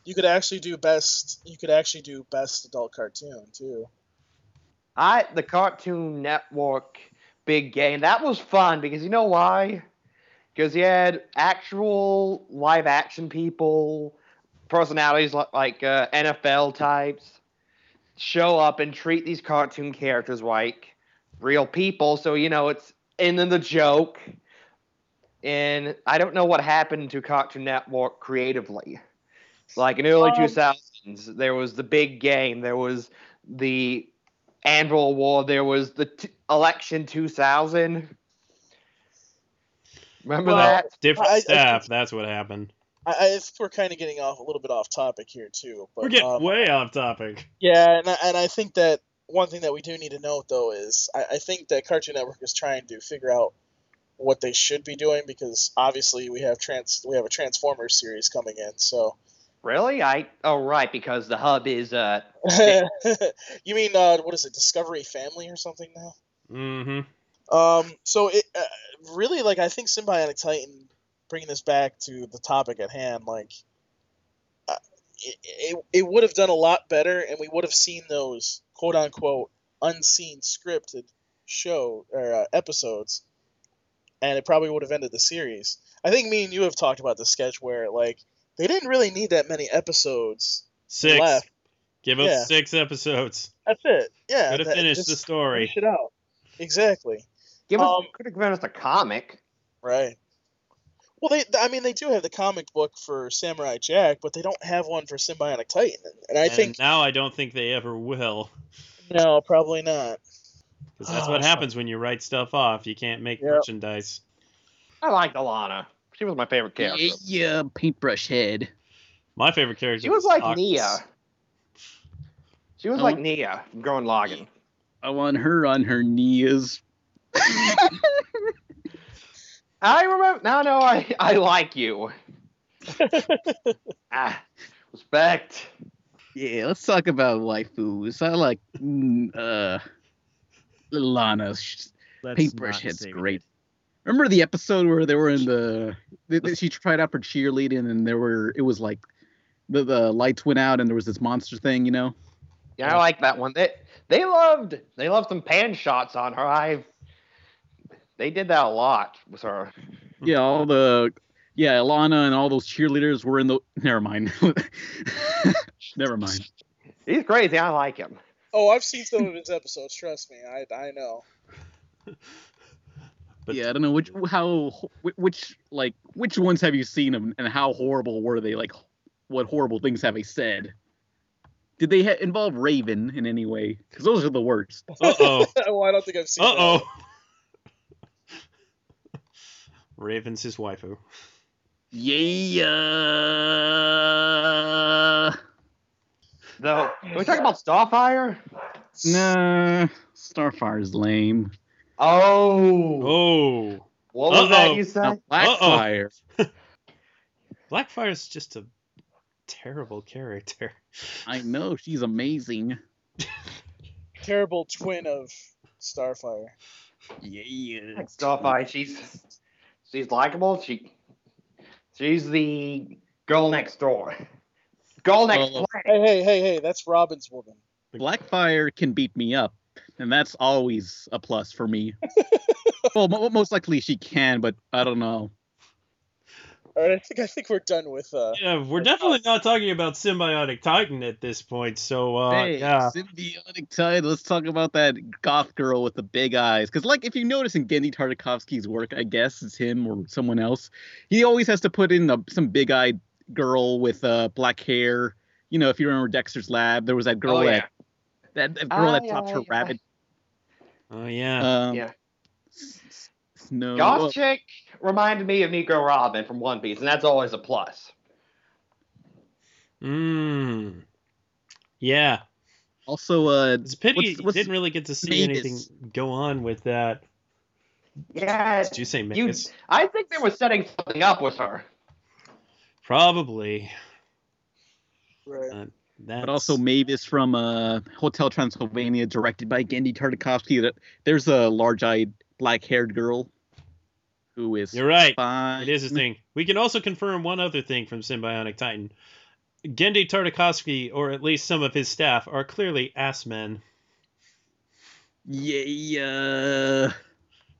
you could actually do best. You could actually do best adult cartoon too. I the Cartoon Network big game. That was fun because you know why? Because you had actual live action people, personalities like, like uh, NFL types. show up and treat these cartoon characters like real people. So you know it's and then the joke. And I don't know what happened to Cartoon Network creatively. Like in early Um, 2000s, there was the big game, there was the Anvil War, there was the t- election 2000. Remember Well, that? Different I- I staff. that's what happened. I, I think we're kind of getting off a little bit off topic here too. But, We're getting um, way off topic. Yeah, and I, and I think that one thing that we do need to note though is I, I think that Cartoon Network is trying to figure out what they should be doing because obviously we have trans we have a Transformers series coming in. So Really? I oh right, because the hub is uh you mean uh, what is it, Discovery Family or something now? Mm-hmm. Um, so it uh, really like I think Symbiotic Titan, bringing this back to the topic at hand, like uh, it, it, it would have done a lot better, and we would have seen those quote unquote unseen scripted show or uh, episodes, and it probably would have ended the series. I think me and you have talked about the sketch where like they didn't really need that many episodes Six. left. Give us Yeah. six episodes. That's it. Yeah, Could have finished the story. Finish it out. Exactly. give us Um, could have given us a comic. Right. Well, they, I mean, they do have the comic book for Samurai Jack, but they don't have one for Symbiotic Titan. And I and think, now I don't think they ever will. no, probably not. Because that's Oh, what happens when you write stuff off. You can't make Yep. merchandise. I liked Alana. She was my favorite character. Yeah, yeah, paintbrush head. My favorite character. She was like Ox. Nia. She was Oh. like Nia from Gurren Lagann. I want her on her knees. I remember now. No, I I like you. ah, respect. Yeah, let's talk about waifus. I like mm, uh Lana's Let's paintbrush not head's save it. great. Remember the episode where they were in the they, they- she tried out for cheerleading and there were it was like the the lights went out and there was this monster thing, you know? Yeah, I like that one. They they loved they loved some pan shots on her. I they did that a lot with her. Yeah, all the yeah, Alana and all those cheerleaders were in the never mind. never mind. He's crazy. I like him. Oh, I've seen some of his episodes. Trust me, I, I know. But yeah, I don't know which how which like which ones have you seen them and how horrible were they? Like, what horrible things have they said? Did they ha- involve Raven in any way? Because those are the worst. Uh oh. well, I don't think I've seen. Uh oh. Raven's his waifu. Yeah. Though, can we talk about Starfire? Nah, Starfire's lame. Oh, Oh. what was that Uh-oh. you said? Now, Blackfire. Blackfire's just a terrible character. I know she's amazing. Terrible twin of Starfire. Yeah. Like Starfire, she's she's likable. She she's the girl next door. Girl next Well. Hey, hey, hey, hey! That's Robin's woman. Blackfire can beat me up, and that's always a plus for me. well, mo- most likely she can, but I don't know. All right, I think I think we're done with. Uh, Yeah, we're definitely not talking about Symbiotic Titan at this point, so uh hey, yeah. symbiotic Titan. Let's talk about that goth girl with the big eyes. Because, like, if you notice in Genndy Tartakovsky's work, I guess it's him or someone else. He always has to put in a, some big-eyed girl with uh, black hair. You know, if you remember Dexter's Lab, there was that girl Oh, yeah. that that, that girl Ah, that yeah, dropped her yeah. rabbit. Oh yeah. Um, Yeah. s- s- No. Goth well, chick reminded me of Nico Robin from One Piece, and that's always a plus. Mmm. Yeah. also, uh, It's a pity What's- you what's didn't really get to see Magus? anything go on with that. Yeah, Did you say you, I think they were setting something up with her. Probably. right. Uh, that's... but also Mavis from uh, Hotel Transylvania, directed by Genndy Tartakovsky. That there's a large-eyed, black-haired girl who is You're right. fine. It is a thing. We can also confirm one other thing from Symbiotic Titan. Genndy Tartakovsky, or at least some of his staff, are clearly ass men. Yeah.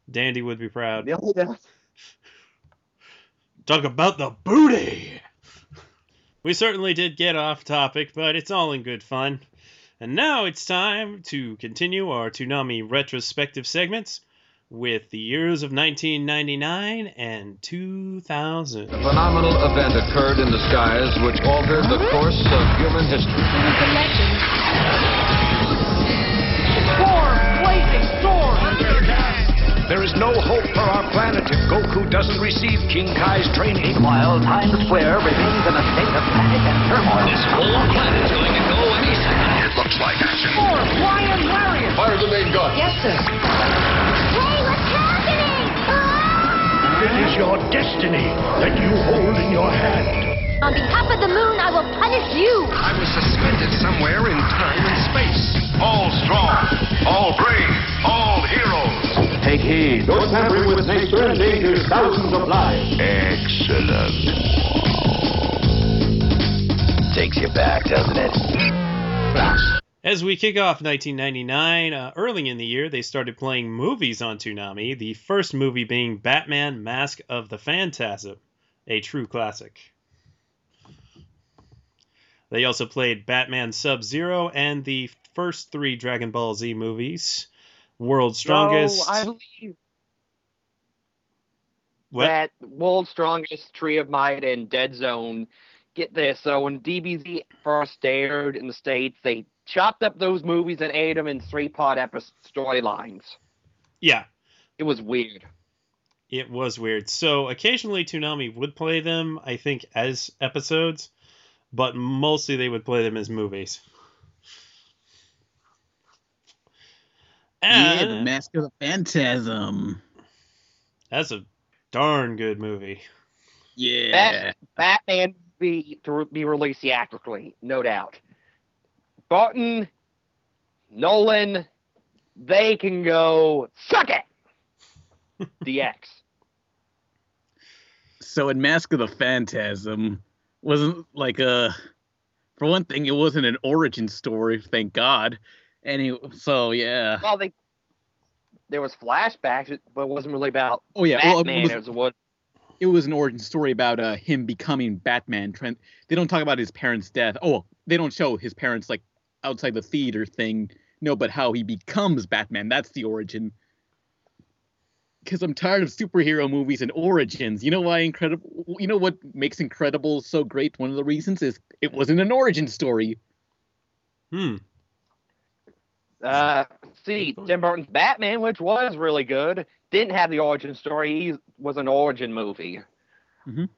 Dandy would be proud. The only difference- Talk about the booty! We certainly did get off topic, but it's all in good fun. And now it's time to continue our Toonami retrospective segments with the years of 1999 and 2000. A phenomenal event occurred in the skies which altered the course of human history. There is no hope for our planet if Goku doesn't receive King Kai's training. While Times Square remains in a state of panic and turmoil. This whole planet's going to go any second. It looks like action. More Ryan Lariat! Fire the main gun. Yes, sir. Hey, what's happening? Ah! It is your destiny that you hold in your hand. On behalf of the moon, I will punish you. I was suspended somewhere in time and space. All strong, all brave, all heroes. Take heed. Your tampering with nature endangers thousands of lives. Excellent. Takes you back, doesn't it? As we kick off 1999, uh, early in the year, they started playing movies on Toonami, the first movie being Batman Mask of the Phantasm, a true classic. They also played Batman Sub Zero and the first three Dragon Ball Z movies World's Strongest. No, I believe What? that World's Strongest, Tree of Might, and Dead Zone. Get this. So when DBZ first aired in the States, they chopped up those movies and ate them in three part episode storylines. Yeah, It was weird. it was weird. So occasionally Toonami would play them, I think, as episodes, but mostly they would play them as movies. Yeah, the Mask of the Phantasm. that's a darn good movie. Yeah. Bat- Batman be to be released theatrically, no doubt. Burton, Nolan, they can go suck it. DX. So in Mask of the Phantasm wasn't like a for one thing, it wasn't an origin story, thank God. And he, so yeah. Well, they there was flashbacks, but it wasn't really about Oh yeah, well, it was- it was. it was an origin story about uh, him becoming Batman. Trent, they don't talk about his parents' death. Oh, they don't show his parents like outside the theater thing. No, but how he becomes Batman. That's the origin. Because I'm tired of superhero movies and origins. You know why incredible? You know what makes Incredible so great? One of the reasons is it wasn't an origin story. Hmm. Uh, see, Tim Burton's Batman, which was really good, didn't have the origin story. He was an origin movie. Mhm.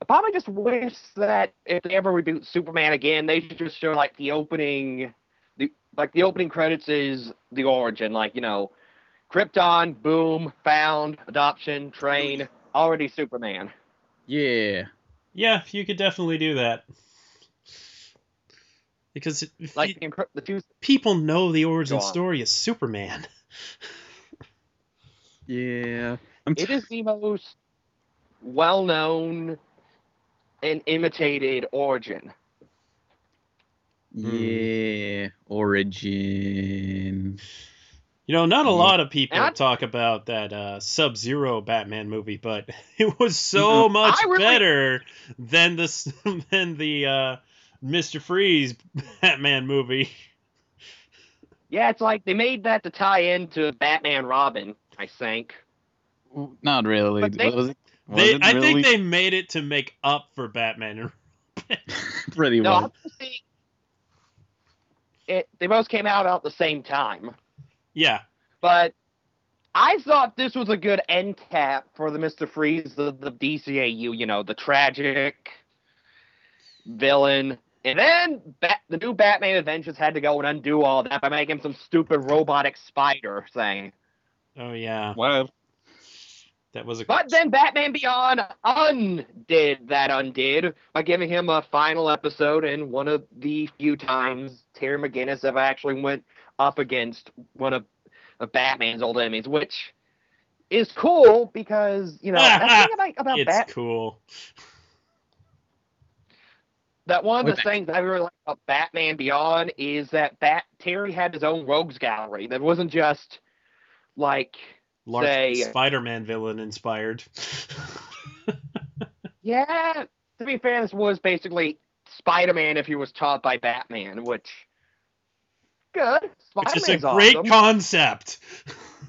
I probably just wish that if they ever reboot Superman again, they should just show like the opening, the like the opening credits is the origin, like you know, Krypton, boom, found, adoption, train, already Superman. Yeah. Yeah, you could definitely do that. Because if Like you- the, the two people know the origin story is Superman. Yeah. I'm It is the most well known and imitated origin. Yeah. Origin. You know, not a lot of people I- talk about that uh, Sub Zero Batman movie, but it was so much really- better than the than the uh, Mister Freeze Batman movie. Yeah, it's like they made that to tie into Batman Robin, I think. Not really. But they- was it, was They, it I really? think they made it to make up for Batman. pretty No, well. I'm it. They both came out at the same time, yeah, but I thought this was a good end cap for the Mister Freeze, the, the DCAU. You know, the tragic villain. And then Bat- the new Batman Adventures had to go and undo all that by making some stupid robotic spider thing. oh yeah, Well, that was a. But then Batman Beyond undid that undid by giving him a final episode and one of the few times Terry McGinnis ever actually went up against one of, of Batman's old enemies, which is cool because, you know, that's the thing about, about it's Bat- cool. That one of Wait, the things I really like about Batman Beyond is that Bat Terry had his own rogues gallery. That wasn't just like Large Say- uh, Spider-Man villain inspired. Yeah, to be fair, this was basically Spider-Man if he was taught by Batman, which good. Spider-Man's a great awesome. concept.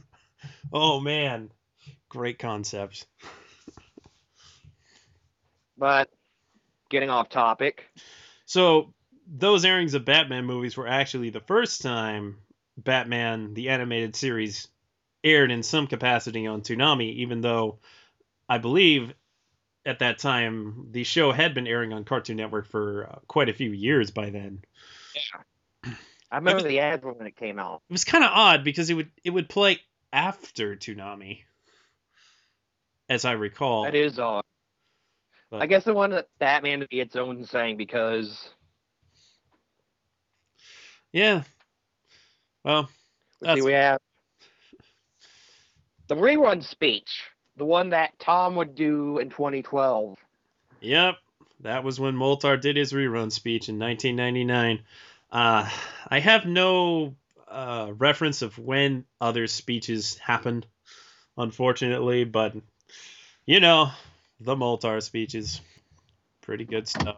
oh man, great concept. but getting off topic. So those airings of Batman movies were actually the first time Batman the animated series aired in some capacity on Toonami, even though I believe at that time the show had been airing on Cartoon Network for uh, quite a few years by then. Yeah. I remember the ads when it came out. It was kind of odd because it would it would play after Toonami, as I recall. That is odd. But- I guess I wanted Batman to be its own thing because Yeah. Well, let's see, we have the rerun speech, the one that Tom would do in 2012. Yep, that was when Moltar did his rerun speech in 1999. Uh, I have no uh, reference of when other speeches happened, unfortunately, but you know, the Moltar speeches, pretty good stuff.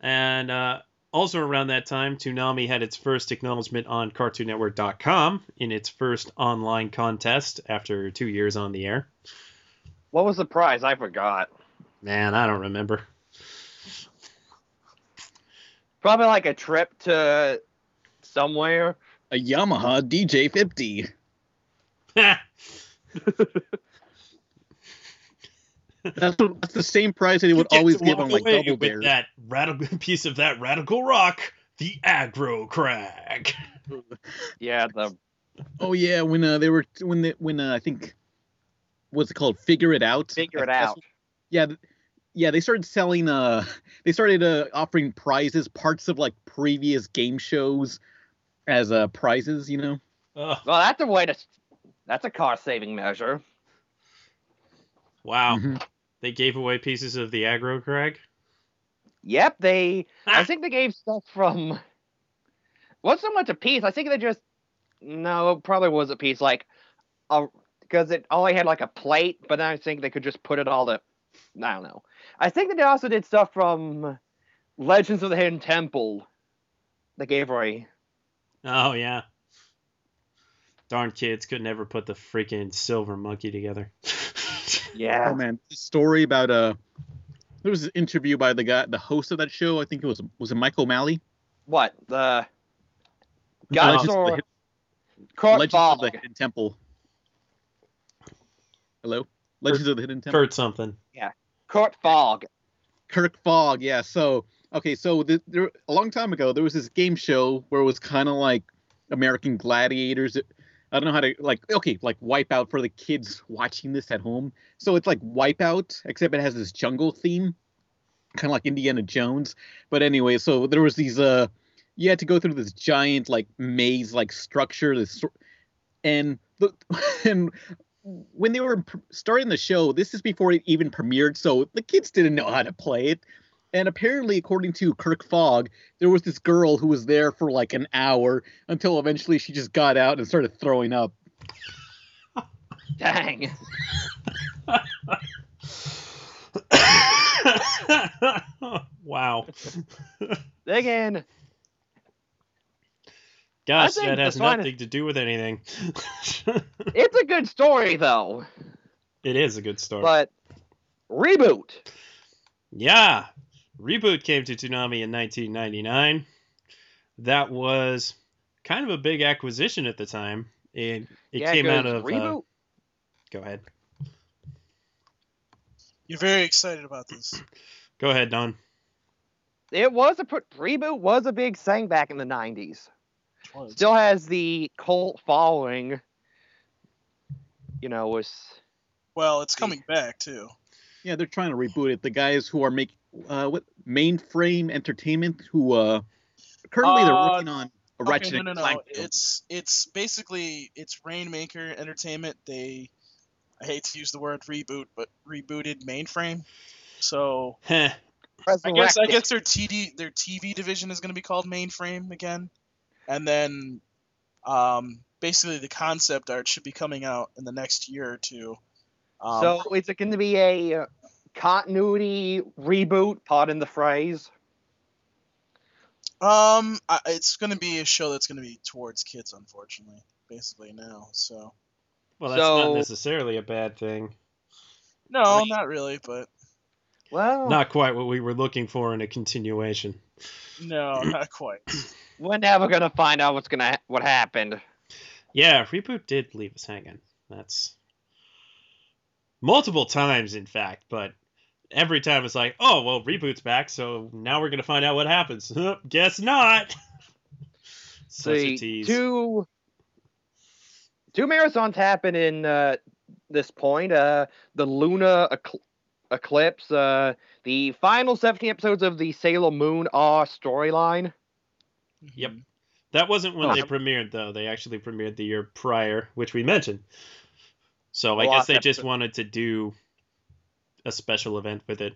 And uh, also around that time, Toonami had its first acknowledgement on CartoonNetwork.com in its first online contest after two years on the air. What was the prize? I forgot. Man, I don't remember. Probably like a trip to somewhere. A Yamaha DJ50. That's, what- that's the same prize that they would Get always to give walk on like away Double with Bear. that radical piece of that radical rock, the aggro crag. Yeah, the Oh yeah, when uh, they were when they, when uh, I think what's it called? Figure it out. figure it That's- out. Yeah, yeah. They started selling. Uh, they started uh, offering prizes, parts of like previous game shows, as uh prizes. You know. Ugh, Well, that's a way to. That's a cost saving measure. Wow. Mhm. They gave away pieces of the aggro crag. Yep, they. I think they gave stuff from. Wasn't so much a piece. I think they just. No, it probably was a piece. Like, because it only had like a plate, but I think they could just put it all to. I don't know. I think that they also did stuff from Legends of the Hidden Temple. They gave away. Oh yeah. Darn kids could never put the freaking silver monkey together. Yeah. Oh man, the story about uh, there was an interview by the guy, the host of that show. I think it was was it Michael O'Malley. What the? Legends Gods of the or Hidden- Kurt Legends of the Hidden Temple. Hello, Legends of the Hidden Temple. Kurt something. Yeah. Kurt Fogg. Kirk Fogg, yeah. So okay, so the, there a long time ago there was this game show where it was kind of like American Gladiators. I don't know how to like okay, like Wipeout for the kids watching this at home. So it's like Wipeout, except it has this jungle theme, kind of like Indiana Jones. But anyway, so there was these uh, you had to go through this giant like maze like structure, this and the and when they were starting the show, this is before it even premiered, so the kids didn't know how to play it. And apparently, according to Kirk Fogg, there was this girl who was there for like an hour until eventually she just got out and started throwing up. Dang. wow. Again, Gosh, that the has finest- nothing to do with anything. it's a good story though. it is a good story. But reboot. Yeah. Reboot came to Toonami in 1999. That was kind of a big acquisition at the time. It, it yeah, came 'cause out of. Uh, reboot. go ahead. You're very excited about this. Go ahead, Don. it was a reboot was a big thing back in the '90s. Still has the cult following. You know, was Well, it's coming back too. Yeah, they're trying to reboot it. The guys who are making uh, what Mainframe Entertainment, who uh, currently they're Uh, working on a Ratchet okay, no, no, no. Clank. It's it's basically it's Rainmaker Entertainment. They I hate to use the word reboot, but rebooted mainframe. So Heh. I guess I guess their TD their TV division is going to be called Mainframe again, and then um, basically the concept art should be coming out in the next year or two. Um, so it's going to be a uh, continuity reboot? Pardon the phrase. Um, I, it's going to be a show that's going to be towards kids, unfortunately, basically now. So Well, that's So- not necessarily a bad thing. no, not really, but Well, Not quite what we were looking for in a continuation. no, not quite. we're never gonna find out what's gonna ha- what happened. Yeah, reboot did leave us hanging. That's multiple times, in fact. But every time it's like, oh well, reboot's back, so now we're gonna find out what happens. Guess not. See, two two marathons happen in uh, this point. Uh, the Luna ecl- eclipse, uh, the final 17 episodes of the Sailor Moon R storyline. Yep. That wasn't when Oh. they premiered, though. They actually premiered the year prior, which we mentioned. So I guess they of just wanted to do a special event with it.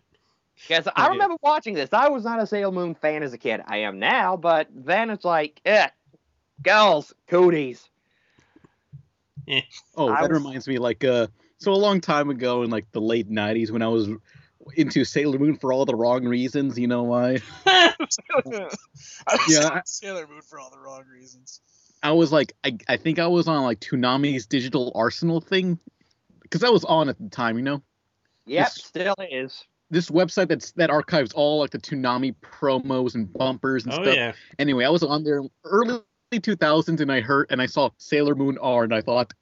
Because I remember watching this. I was not a Sailor Moon fan as a kid. I am now, but then it's like, eh, girls, cooties. Oh, I that was- reminds me, like, uh, so a long time ago in like the late '90s when I was into Sailor Moon for all the wrong reasons. You know why? I was Yeah, I- Sailor Moon for all the wrong reasons. I was like, I, I think I was on like Toonami's digital arsenal thing because I was on at the time. You know, Yep, This- still is. this website that's that archives all like the Toonami promos and bumpers and Oh stuff. yeah. Anyway, I was on there early 2000s and I heard and I saw Sailor Moon R and I thought,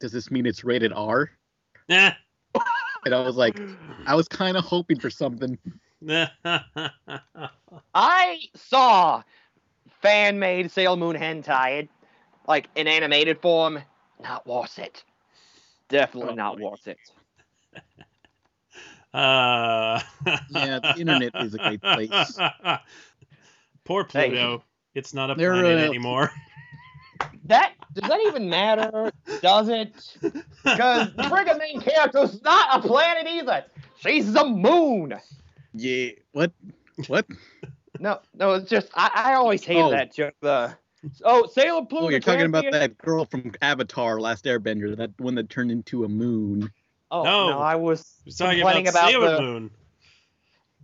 does this mean it's rated R? Nah. And I was like, I was kind of hoping for something. I saw fan made Sailor Moon hentai, like in animated form. Not worth it. Definitely Oh, not worth it. Uh, Yeah, the internet is a great place. Poor Hey. Pluto. It's not a They're, planet uh, anymore. That does that even matter? Does it? Because the friggin' main character's not a planet either. She's the moon. Yeah, what? What? No, no, it's just I, I always hated Oh. that joke. The oh Sailor Pluto. Oh, you're talking about that girl from Avatar: Last Airbender, that one that turned into a moon. Oh No. no, I was talking complaining about, about Sailor the- Moon.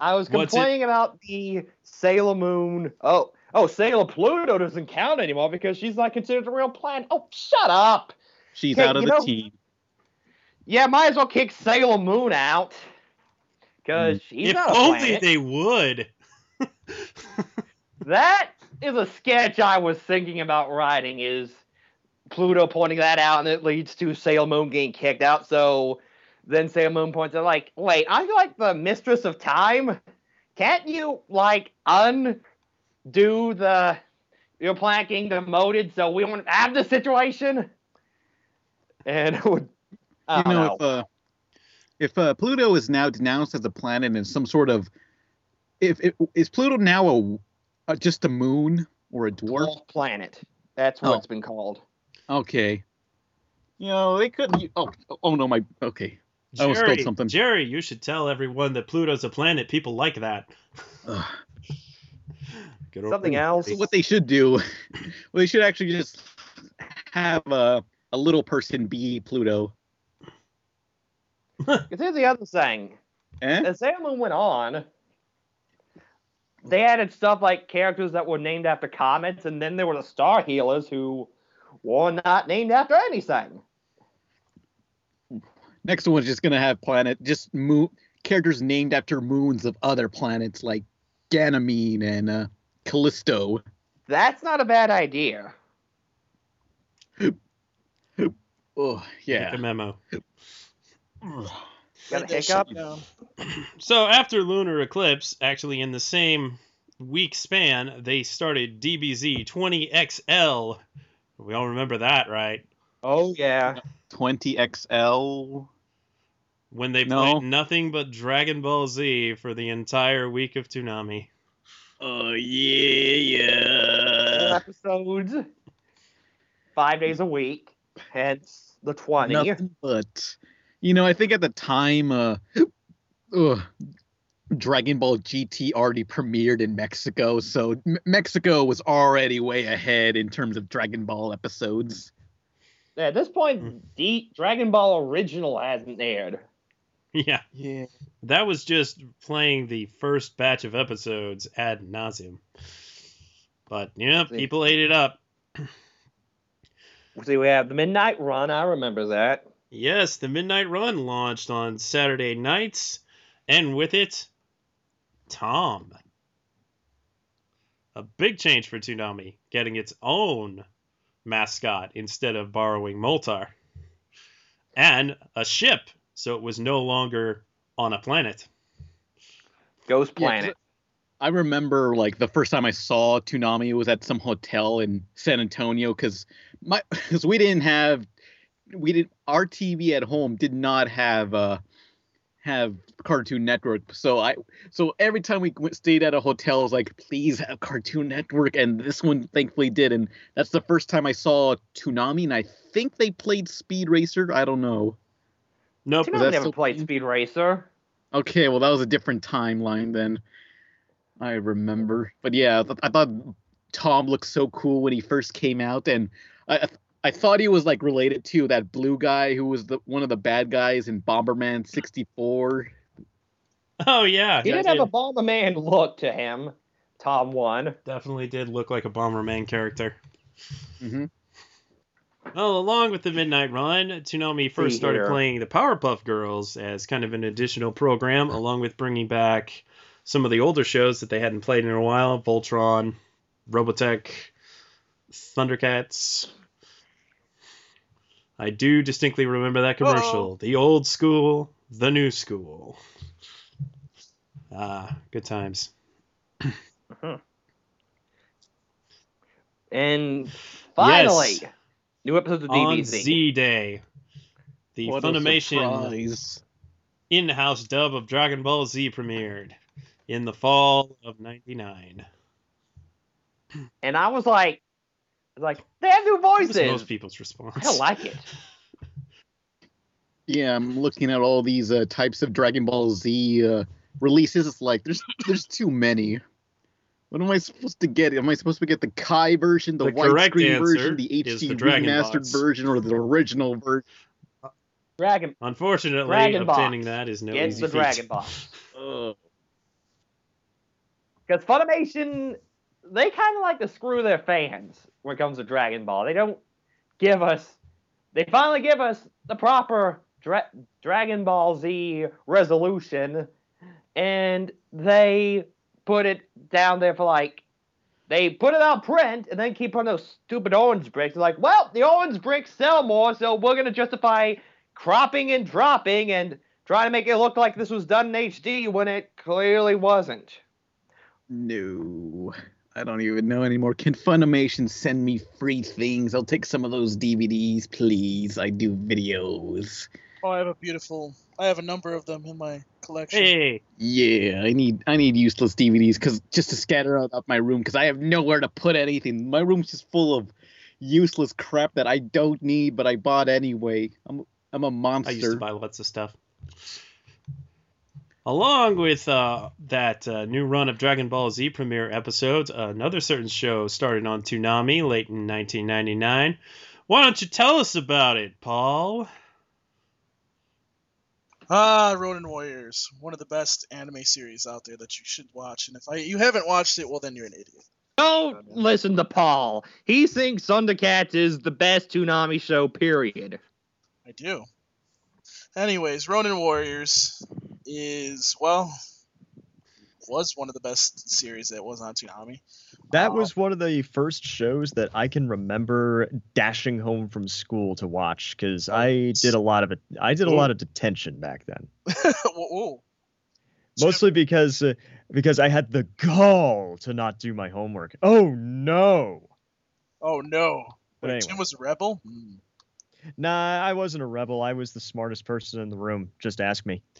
I was complaining about the Sailor Moon. Oh, oh, Sailor Pluto doesn't count anymore because she's not considered a real planet. Oh, shut up. She's Okay, out of the know- team. Yeah, might as well kick Sailor Moon out. Hmm. Because she's if not a only planet. they would. That is a sketch I was thinking about writing. Is Pluto pointing that out, and it leads to Sailor Moon getting kicked out. So then Sailor Moon points out, like, wait, you like the mistress of time? Can't you like undo the your planet getting demoted so we won't have the situation? And it would, I you don't know, know. if uh, if uh, Pluto is now denounced as a planet and some sort of, if, if is Pluto now a, a just a moon or a dwarf? Planet. That's what Oh. it's been called. Okay. You know, they couldn't. Oh, oh no, my okay. I almost spilled Jerry, something. Jerry, you should tell everyone that Pluto's a planet. People like that. Ugh. Something else. What they should do, well, they should actually just have a a little person be Pluto. 'Cause here's the other thing. Eh? As Sailor Moon went on, they added stuff like characters that were named after comets, and then there were the Star Healers who were not named after anything. Next one's just gonna have planet just moon characters named after moons of other planets like Ganymede and uh, Callisto. That's not a bad idea. Oh Take yeah. a memo. Got a hiccup? So after Lunar Eclipse, actually in the same week span, they started DBZ 20XL. We all remember that, right? Oh yeah. 20XL. When they No. played nothing but Dragon Ball Z for the entire week of Toonami. Oh yeah, yeah. Episodes. Five days a week. Hence the 20. Nothing but, you know, I think at the time, uh, ugh, Dragon Ball GT already premiered in Mexico, so M- Mexico was already way ahead in terms of Dragon Ball episodes. At this point, D- Dragon Ball Original hasn't aired. Yeah, Yeah. that was just playing the first batch of episodes ad nauseum. But yeah, people ate it up. See, we have the Midnight Run. I remember that. Yes, the Midnight Run launched on Saturday nights, and with it, Tom. A big change for Toonami, getting its own mascot instead of borrowing Moltar. And a ship, so it was no longer on a planet. Ghost Yeah, 'cause Planet. I remember like the first time I saw Toonami was at some hotel in San Antonio because my because we didn't have we did our TV at home did not have uh have Cartoon Network so I so every time we went, stayed at a hotel I was like please have Cartoon Network and this one thankfully did and that's the first time I saw Toonami and I think they played Speed Racer I don't know Nope. Toonami Was never still played? Speed Racer. Okay, well that was a different timeline then. I remember, but yeah, I, th- I thought Tom looked so cool when he first came out, and I I, th- I thought he was like related to that blue guy who was the one of the bad guys in Bomberman '64. Oh yeah, He that did have a did- Bomberman look to him. Tom one. definitely did look like a Bomberman character. Mm-hmm. Well, along with the Midnight Run, Toonami first See started here. playing the Powerpuff Girls as kind of an additional program, along with bringing back some of the older shows that they hadn't played in a while Voltron, Robotech, Thundercats. I do distinctly remember that commercial. The old school, the new school. Ah, good times. And finally, Yes. New episodes of On DBZ. Z Day, the What a Funimation in-house dub of Dragon Ball Z premiered in the fall of '99. And I was like, like, they have new That was voices. most people's response. I don't like it. Yeah, I'm looking at all these uh, types of Dragon Ball Z uh, releases. It's like there's there's too many. What am I supposed to get? Am I supposed to get the Kai version, the, The widescreen version, the HD the remastered Bots. version, or the original version? Dragon. Unfortunately, Dragon obtaining Box. that is no Get easy the feat. Dragon Box. Oh. Because Funimation, they kind of like to screw their fans when it comes to Dragon Ball. They don't give us, they finally give us the proper Dra- Dragon Ball Z resolution, and they put it down there for like, they put it out print and then keep on those stupid orange bricks. They're like, well, the orange bricks sell more, so we're going to justify cropping and dropping and trying to make it look like this was done in HD when it clearly wasn't. No, I don't even know anymore. Can Funimation send me free things? I'll take some of those DVDs, please. I do videos. Oh, I have a beautiful. I have a number of them in my collection. Hey, Yeah, I need I need useless DVDs because just to scatter out up my room because I have nowhere to put anything. My room's just full of useless crap that I don't need, but I bought anyway. I'm I'm a I monster. I used to buy lots of stuff. Along with uh, that uh, new run of Dragon Ball Z premiere episodes, another certain show started on Toonami late in 1999. Why don't you tell us about it, Paul? Ah, Ronin Warriors, one of the best anime series out there that you should watch. And if I you haven't watched it, well then you're an idiot. Don't listen to Paul. He thinks Thundercats is the best Toonami show, period. I do. Anyways, Ronin Warriors is well was one of the best series that was on Toonami. That was one of the first shows that I can remember dashing home from school to watch because I did a lot of it. I did a lot of detention back then, Whoa, mostly because uh, because I had the gall to not do my homework. Oh no! Oh no. But Wait, anyway. Tim was a rebel? Hmm. Nah, I wasn't a rebel. I was the smartest person in the room. Just ask me.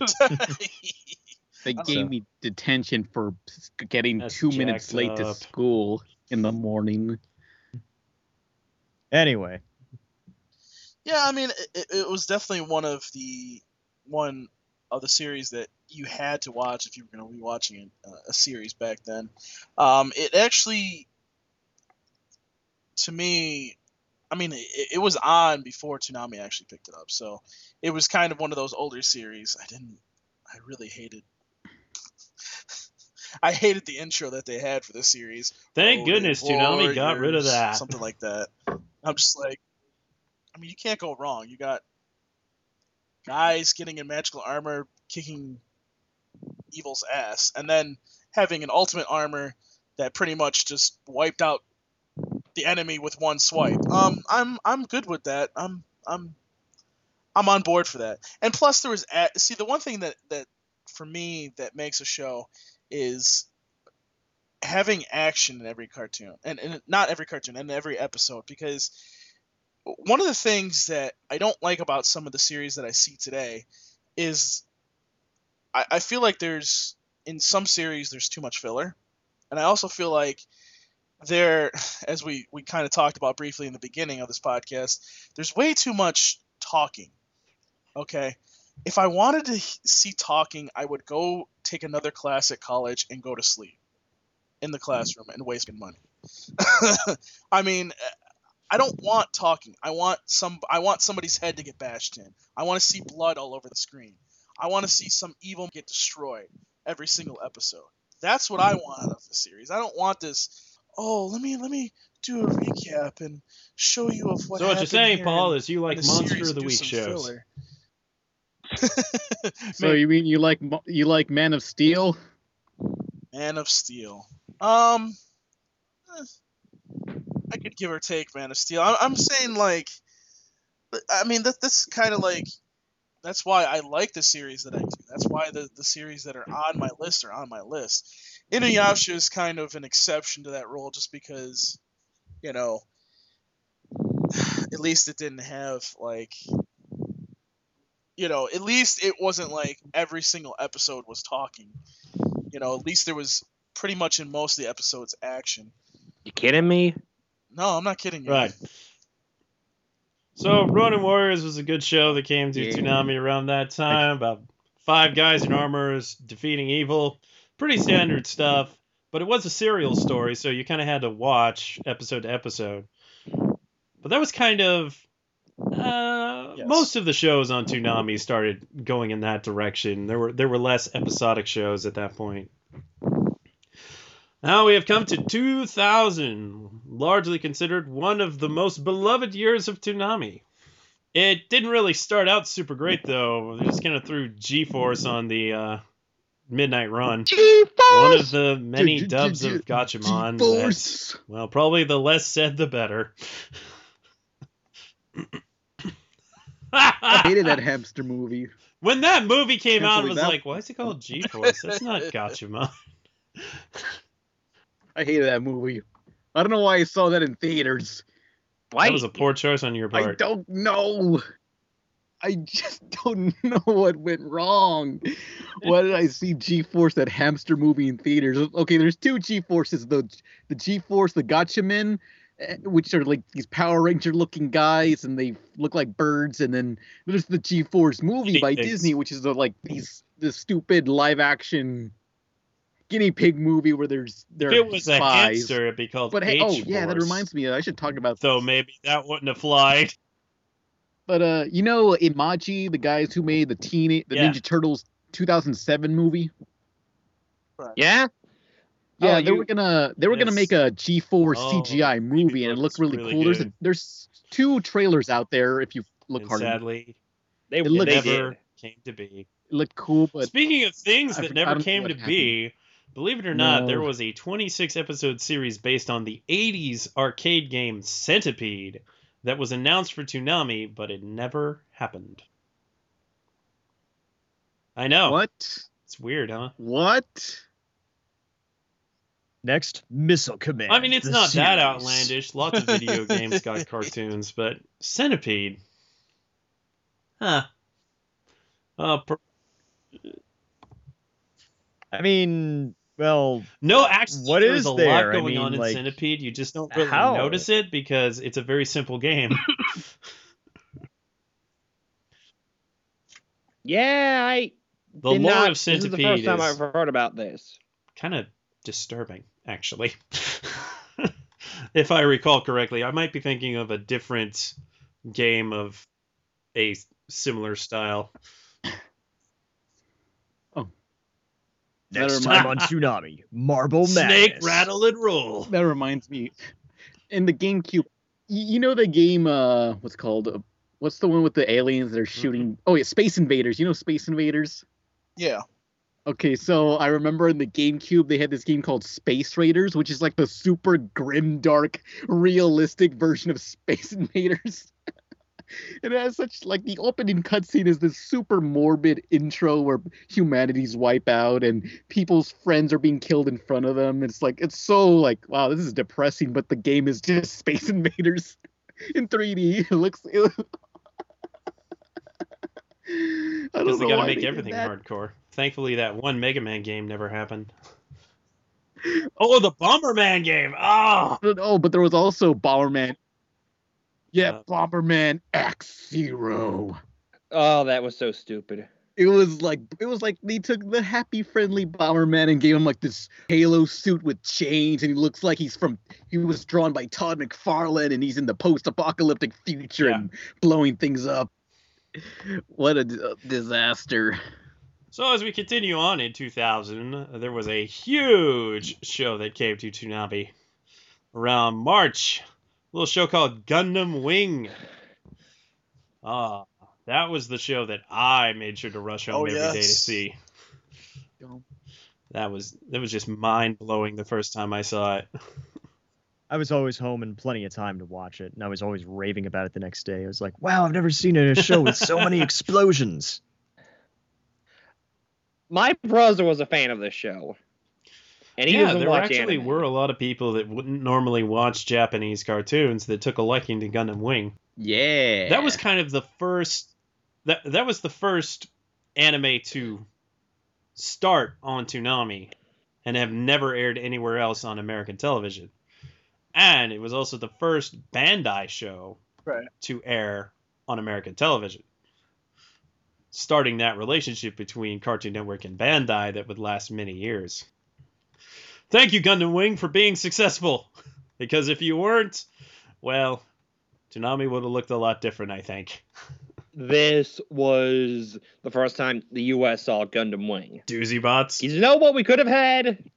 They So- gave me detention for getting That's two minutes jacked late to school in the morning. Anyway, Yeah, I mean, it, it was definitely one of the one of the series that you had to watch if you were going to be watching a, a series back then. Um, it actually, to me, I mean, it, it was on before Toonami actually picked it up, so it was kind of one of those older series. I didn't, I really hated. I hated the intro that they had for this series. Thank goodness Toonami got rid of that. Something like that. I'm just like, I mean, you can't go wrong. You got guys getting in magical armor, kicking evil's ass, and then having an ultimate armor that pretty much just wiped out the enemy with one swipe. Um, I'm I'm good with that. I'm I'm I'm on board for that. And plus, there was a- see the one thing that that for me that makes a show is having action in every cartoon, and, and not every cartoon, in every episode, because one of the things that I don't like about some of the series that I see today is I, I feel like there's in some series there's too much filler, and I also feel like there, as we we kind of talked about briefly in the beginning of this podcast, there's way too much talking. Okay, if I wanted to see talking, I would go take another class at college and go to sleep in the hmm. classroom and wasting money. I mean, uh, I don't want talking. I want some. I want somebody's head to get bashed in. I want to see blood all over the screen. I want to see some evil get destroyed every single episode. That's what I want out of the series. I don't want this. Oh, let me let me do a recap and show you of what. so what you're saying, Paul, is you like Monster of the Week shows? So you mean you like you like Man of Steel? Man of Steel. Um, eh, I could give or take Man of Steel. I'm, I'm saying like, I mean that that's kind of like, that's why I like the series that I do. That's why the the series that are on my list are on my list. Inuyasha is kind of an exception to that rule, just because, you know, at least it didn't have like. You know, at least it wasn't like every single episode was talking. You know, at least there was pretty much in most of the episodes action. You kidding me? No, I'm not kidding you. Right. So Ronin Warriors was a good show that came to Yeah. Toonami around that time. About five guys in armors defeating evil. Pretty standard stuff, but it was a serial story, so you kind of had to watch episode to episode. But that was kind of uh, Yes. most of the shows on Toonami started going in that direction. There were there were less episodic shows at that point. Now we have come to 2000, largely considered one of the most beloved years of Toonami. It didn't really start out super great though. They just kind of threw G-Force on the uh, Midnight Run. One of the many G- G- dubs of Gatchaman. G-Force. that- Well, probably the less said the better. I hated that hamster movie. When that movie came out, I was that- like, why is it called G-Force? That's not Gotcha. I hated that movie. I don't know why I saw that in theaters. Why? That was a poor choice on your part. I don't know. I just don't know what went wrong. Why did I see G-Force that hamster movie in theaters? Okay, there's two G-Forces. The the G-Force, the Gatchaman, eh, which are like these Power Ranger looking guys, and they look like birds. And then there's the G-Force movie Guinea by pigs. Disney, which is the, like these the stupid live action guinea pig movie where there's there If it was a spies. hamster, it'd be called But hey, oh yeah, that reminds me. I should talk about So maybe that wouldn't have flied. But uh, you know, Imagi, the guys who made the teen the Yeah. Ninja Turtles 2007 movie. Yeah. Yeah, Oh, they you- were gonna they were gonna make a G4 Oh, CGI movie, and it looked really, really cool. There's a, there's two trailers out there if you look And hard. enough. sadly, They, It looked- they never came to be. It looked cool, but Speaking of things I that I never came to be, believe it or not, there was a 26 episode series based on the 80s arcade game Centipede that was announced for Toonami, but it never happened. I know. what? It's weird, huh? What? Next, Missile Command. I mean, it's the not that outlandish. Lots of video games got cartoons, but Centipede. Huh. Uh, per- I mean, well, no, actually, What there's is a there? lot I going mean, on in like, Centipede. You just don't really how? notice it because it's a very simple game. Yeah, I. The did lore not- of This is the first time is- I've heard about this. kind of disturbing, actually. if I recall correctly, I might be thinking of a different game of a similar style. Oh. Next That time on Toonami, Marble Snake Madness. rattle and roll. That reminds me, in the GameCube, you know the game, uh, what's called? Uh, What's the one with the aliens that are shooting? Oh yeah, Space Invaders. You know Space Invaders? Yeah. Okay, so I remember in the GameCube they had this game called Space Raiders, which is like the super grim, dark, realistic version of Space Invaders. it has such like the opening cutscene is this super morbid intro where humanity's wipe out and people's friends are being killed in front of them. It's like it's so like wow, this is depressing, but the game is just Space Invaders in 3D. It looks. It, I don't Because they got to why make everything hardcore. Thankfully, that one Mega Man game never happened. Oh, the Bomberman game. Oh, Oh, but there was also Bomberman. Yeah, Uh, Bomberman Act Zero. Oh, that was so stupid. It was like it was like they took the happy, friendly Bomberman and gave him like this Halo suit with chains, and he looks like he's from. He was drawn by Todd McFarlane, and he's in the post-apocalyptic future Yeah. and blowing things up. What a d- uh, disaster! So as we continue on in 2000, there was a huge show that came to Toonami around March. A little show called Gundam Wing. Ah, that was the show that I made sure to rush home Oh, every day to see. That was that was just mind blowing the first time I saw it. I was always home and plenty of time to watch it, and I was always raving about it the next day. I was like, "Wow, I've never seen a show with so many explosions." My brother was a fan of this show, and he yeah, doesn't there watch actually anime. were a lot of people that wouldn't normally watch Japanese cartoons that took a liking to Gundam Wing. Yeah, That was kind of the first that that was the first anime to start on Toonami and have never aired anywhere else on American television. And it was also the first Bandai show Right. to air on American television. Starting that relationship between Cartoon Network and Bandai that would last many years. Thank you, Gundam Wing, for being successful. Because if you weren't, well, Toonami would have looked a lot different, I think. This was the first time the U.S. saw Gundam Wing. Doozy bots. You know what we could have had?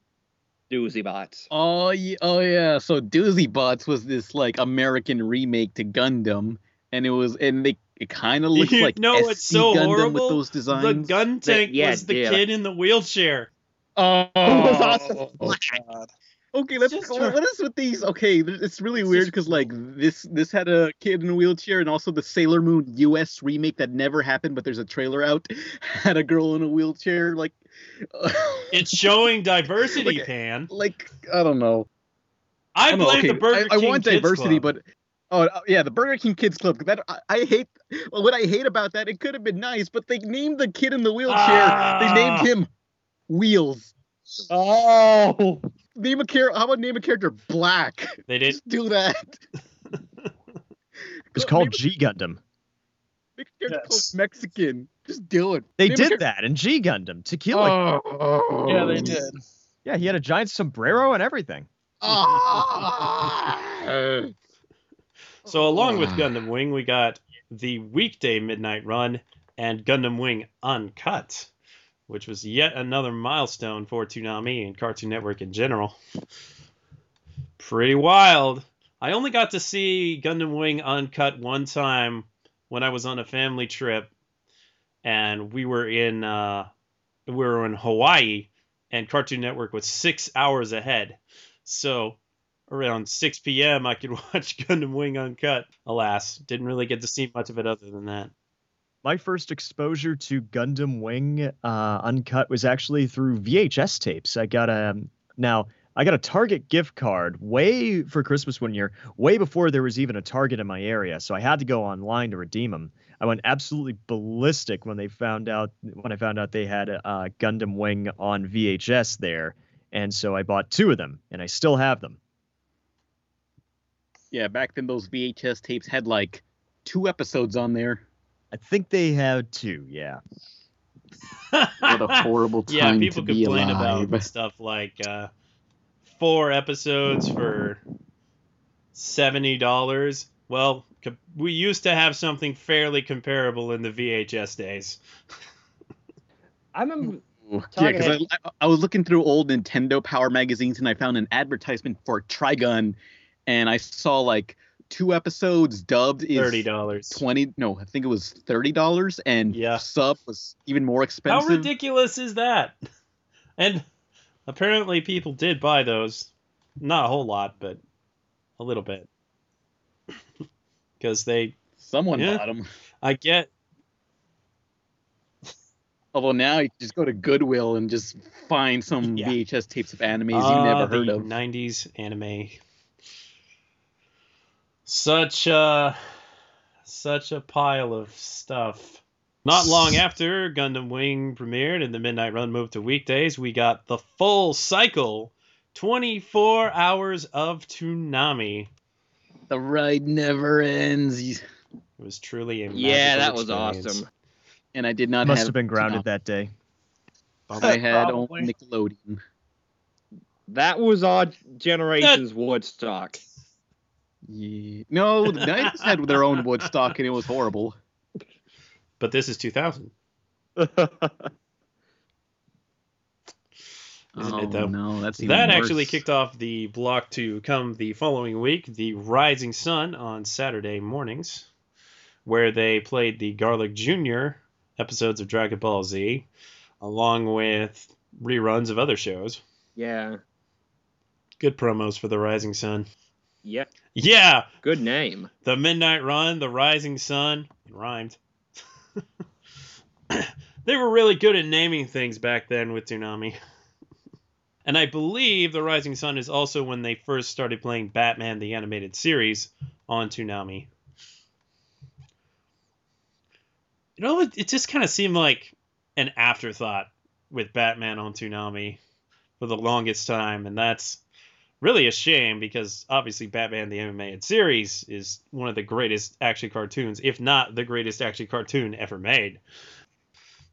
Doozy bots. Oh yeah, oh yeah. So Doozy Bots was this like American remake to Gundam, and it was and they it kind of looks you like know what's SC so Gundam horrible? with those designs. The gun tank yeah, was the yeah. kid in the wheelchair. Oh, Oh, God. okay. Let's Just go. What is with these? Okay, it's really weird because like this this had a kid in a wheelchair, and also the Sailor Moon U.S. remake that never happened, but there's a trailer out had a girl in a wheelchair. Like, It's showing diversity, Like- Pan. like I don't know. I don't blame okay, the Burger I, I King want Kids diversity, Club. but oh uh, yeah, the Burger King Kids Club. That I, I hate. Well, what I hate about that, it could have been nice, but they named the kid in the wheelchair. Ah. They named him Wheels. Oh, Name a character. How about name a character Black? they did. Just do that. It's called G Gundam. Make a character Yes. called Mexican. Just do it. They Name did that in G Gundam. Tequila. Oh. Yeah, they did. Yeah, he had a giant sombrero and everything. Ah. So along with Gundam Wing, we got the weekday midnight run and Gundam Wing Uncut, which was yet another milestone for Toonami and Cartoon Network in general. Pretty wild. I only got to see Gundam Wing Uncut one time when I was on a family trip, and we were in uh, we were in Hawaii, and Cartoon Network was six hours ahead. So around 6 p.m. I could watch Gundam Wing Uncut. Alas, didn't really get to see much of it other than that. My first exposure to Gundam Wing uh, Uncut was actually through VHS tapes. I got a now I got a Target gift card way for Christmas one year, way before there was even a Target in my area. So I had to go online to redeem them. I went absolutely ballistic when they found out when I found out they had uh, Gundam Wing on VHS there, and so I bought two of them, and I still have them. Yeah, back then those VHS tapes had like two episodes on there. I think they had two. Yeah. What a horrible time yeah, people to be complain alive. about stuff like uh, four episodes for seventy dollars. Well, we used to have something fairly comparable in the VHS days. I remember Yeah, Talking because I, I, I was looking through old Nintendo Power magazines and I found an advertisement for Trigun, and I saw like two episodes dubbed is Thirty dollars. twenty. No, I think it was thirty dollars, and Yeah. sub was even more expensive. How ridiculous is that? And apparently, people did buy those. Not a whole lot, but a little bit. Because they, Someone Yeah. bought them. I get, Although now you just go to Goodwill and just find some Yeah. VHS tapes of animes you Ah, never heard of. 90s anime. Such a such a pile of stuff. Not long after Gundam Wing premiered and the Midnight Run moved to weekdays, we got the full cycle 24 hours of Toonami. The ride never ends. It was truly a Yeah, magical that was experience. awesome. And I did not Must have have been grounded Toonami. that day. I had Probably. only Nickelodeon. That was our generation's Woodstock. Yeah. No, the Knights had their own Woodstock and it was horrible. But this is 2000. Isn't oh it, though? Oh, no, that's even That worse. actually kicked off the block to come the following week, the Rising Sun on Saturday mornings, where they played the Garlic Jr. episodes of Dragon Ball Z, along with reruns of other shows. Yeah. Good promos for the Rising Sun. Yeah. Yeah, Good name. the Midnight Run, the Rising Sun, it rhymed. they were really good at naming things back then with Toonami. And I believe the Rising Sun is also when they first started playing Batman the Animated Series on Toonami. You know, it, it just kind of seemed like an afterthought with Batman on Toonami for the longest time, and that's really a shame because obviously Batman the MMA Animated Series is one of the greatest action cartoons, if not the greatest action cartoon ever made.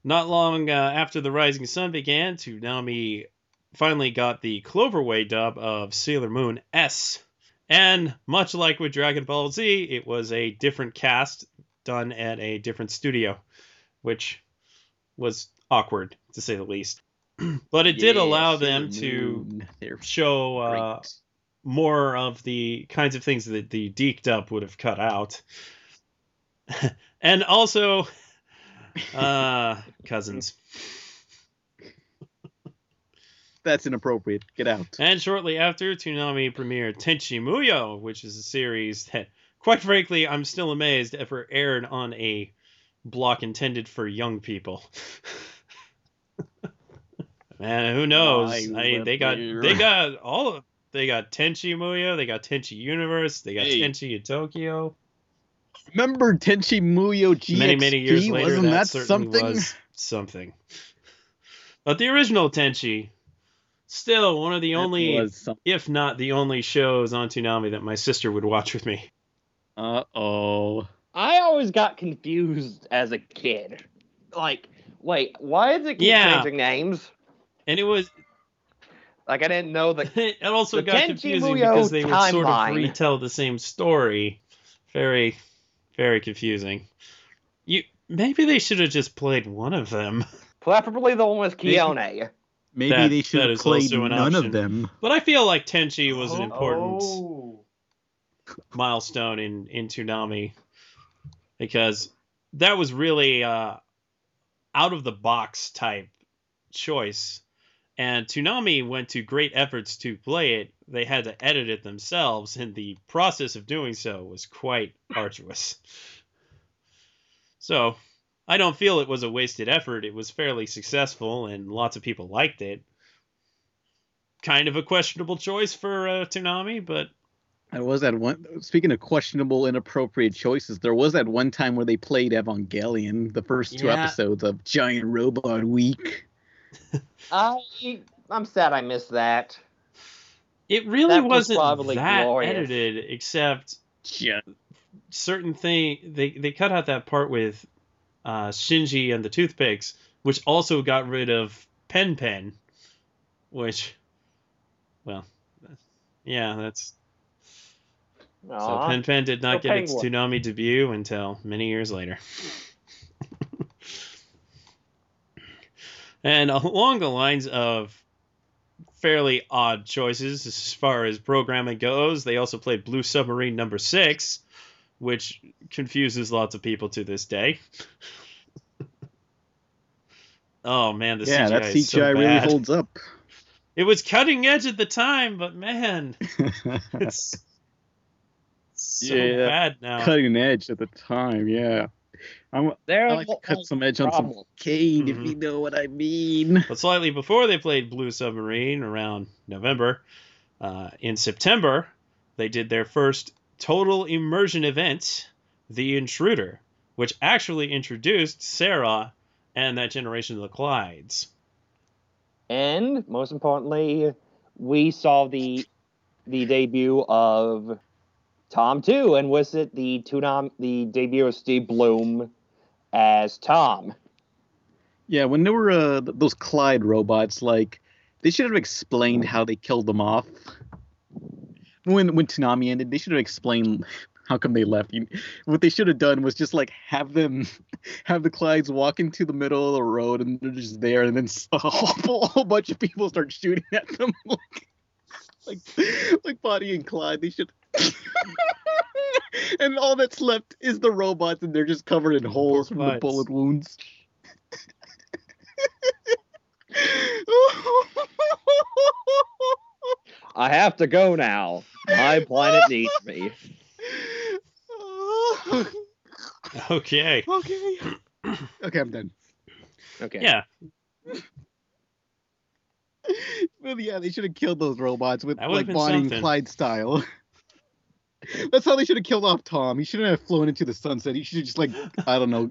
Not long uh, after the Rising Sun began, Toonami finally got the Cloverway dub of Sailor Moon S. And much like with Dragon Ball Z, it was a different cast done at a different studio, which was awkward to say the least. but it did allow them to show uh, more of the kinds of things that the deked up would have cut out. and also uh cousins. That's inappropriate. Get out. And shortly after, Toonami premiered Tenchi Muyo, which is a series that, quite frankly, I'm still amazed ever aired on a block intended for young people. Man, who knows? Why I mean, they got were they got all of they got Tenchi Muyo, they got Tenchi Universe, they got Hey. Tenchi in Tokyo. Remember Tenchi Muyo GXP? many many years later, Wasn't that, that something? was something. But the original Tenchi, still one of the That only, if not the only shows on Toonami that my sister would watch with me. Uh-oh. I always got confused as a kid. Like, wait, why is it keep Yeah. changing names? And it was Like, I didn't know the. it also The got Tenchi confusing Muyo because they would sort of retell the same story. Very, very confusing. You maybe they should have just played one of them. Preferably the one with Kiyone. Maybe That- they should have played none option. of them. But I feel like Tenchi was an important Oh. milestone in in Toonami because that was really uh, out of the box type choice. And Toonami went to great efforts to play it. They had to edit it themselves, and the process of doing so was quite arduous. So, I don't feel it was a wasted effort. It was fairly successful, and lots of people liked it. Kind of a questionable choice for uh, Toonami, but There was that one. Speaking of questionable, inappropriate choices, there was that one time where they played Evangelion, the first two Yeah. episodes of Giant Robot Week. I, I'm sad I missed that. It really That was wasn't probably that glorious. edited, except Yeah. certain thing. They they cut out that part with uh, Shinji and the toothpicks, which also got rid of Pen Pen, which, well, yeah, that's so Pen Pen did not So get its Penguin. Toonami debut until many years later. And along the lines of fairly odd choices as far as programming goes, they also played Blue Submarine number six, which confuses lots of people to this day. oh man, the yeah, CGI that is so really bad. holds up. It was cutting edge at the time, but man, it's so yeah, bad now. Cutting edge at the time, yeah. I'm, There I like to cut some edge on some cane, if you know what I mean. But slightly before they played Blue Submarine, around November, uh, in September, they did their first total immersion event, The Intruder, which actually introduced Sarah and that generation of the Clydes. And most importantly, we saw the the debut of Tom too, and was it the Toonam the debut of Steve Blum as Tom? Yeah, when there were uh, those Clyde robots, like they should have explained how they killed them off. When when Toonami ended, they should have explained how come they left. You- What they should have done was just like have them, have the Clydes walk into the middle of the road and they're just there, and then a whole, whole bunch of people start shooting at them, like like, like Bonnie and Clyde. They should. And all that's left is the robots, and they're just covered in holes from the bullet wounds. I have to go now. My planet needs me. Okay. Okay. okay, I'm done. Okay. Yeah. Well, yeah, they should have killed those robots with That would've like been Bonnie something. and Clyde style. That's how they should have killed off Tom. He shouldn't have flown into the sunset. He should have just like I don't know,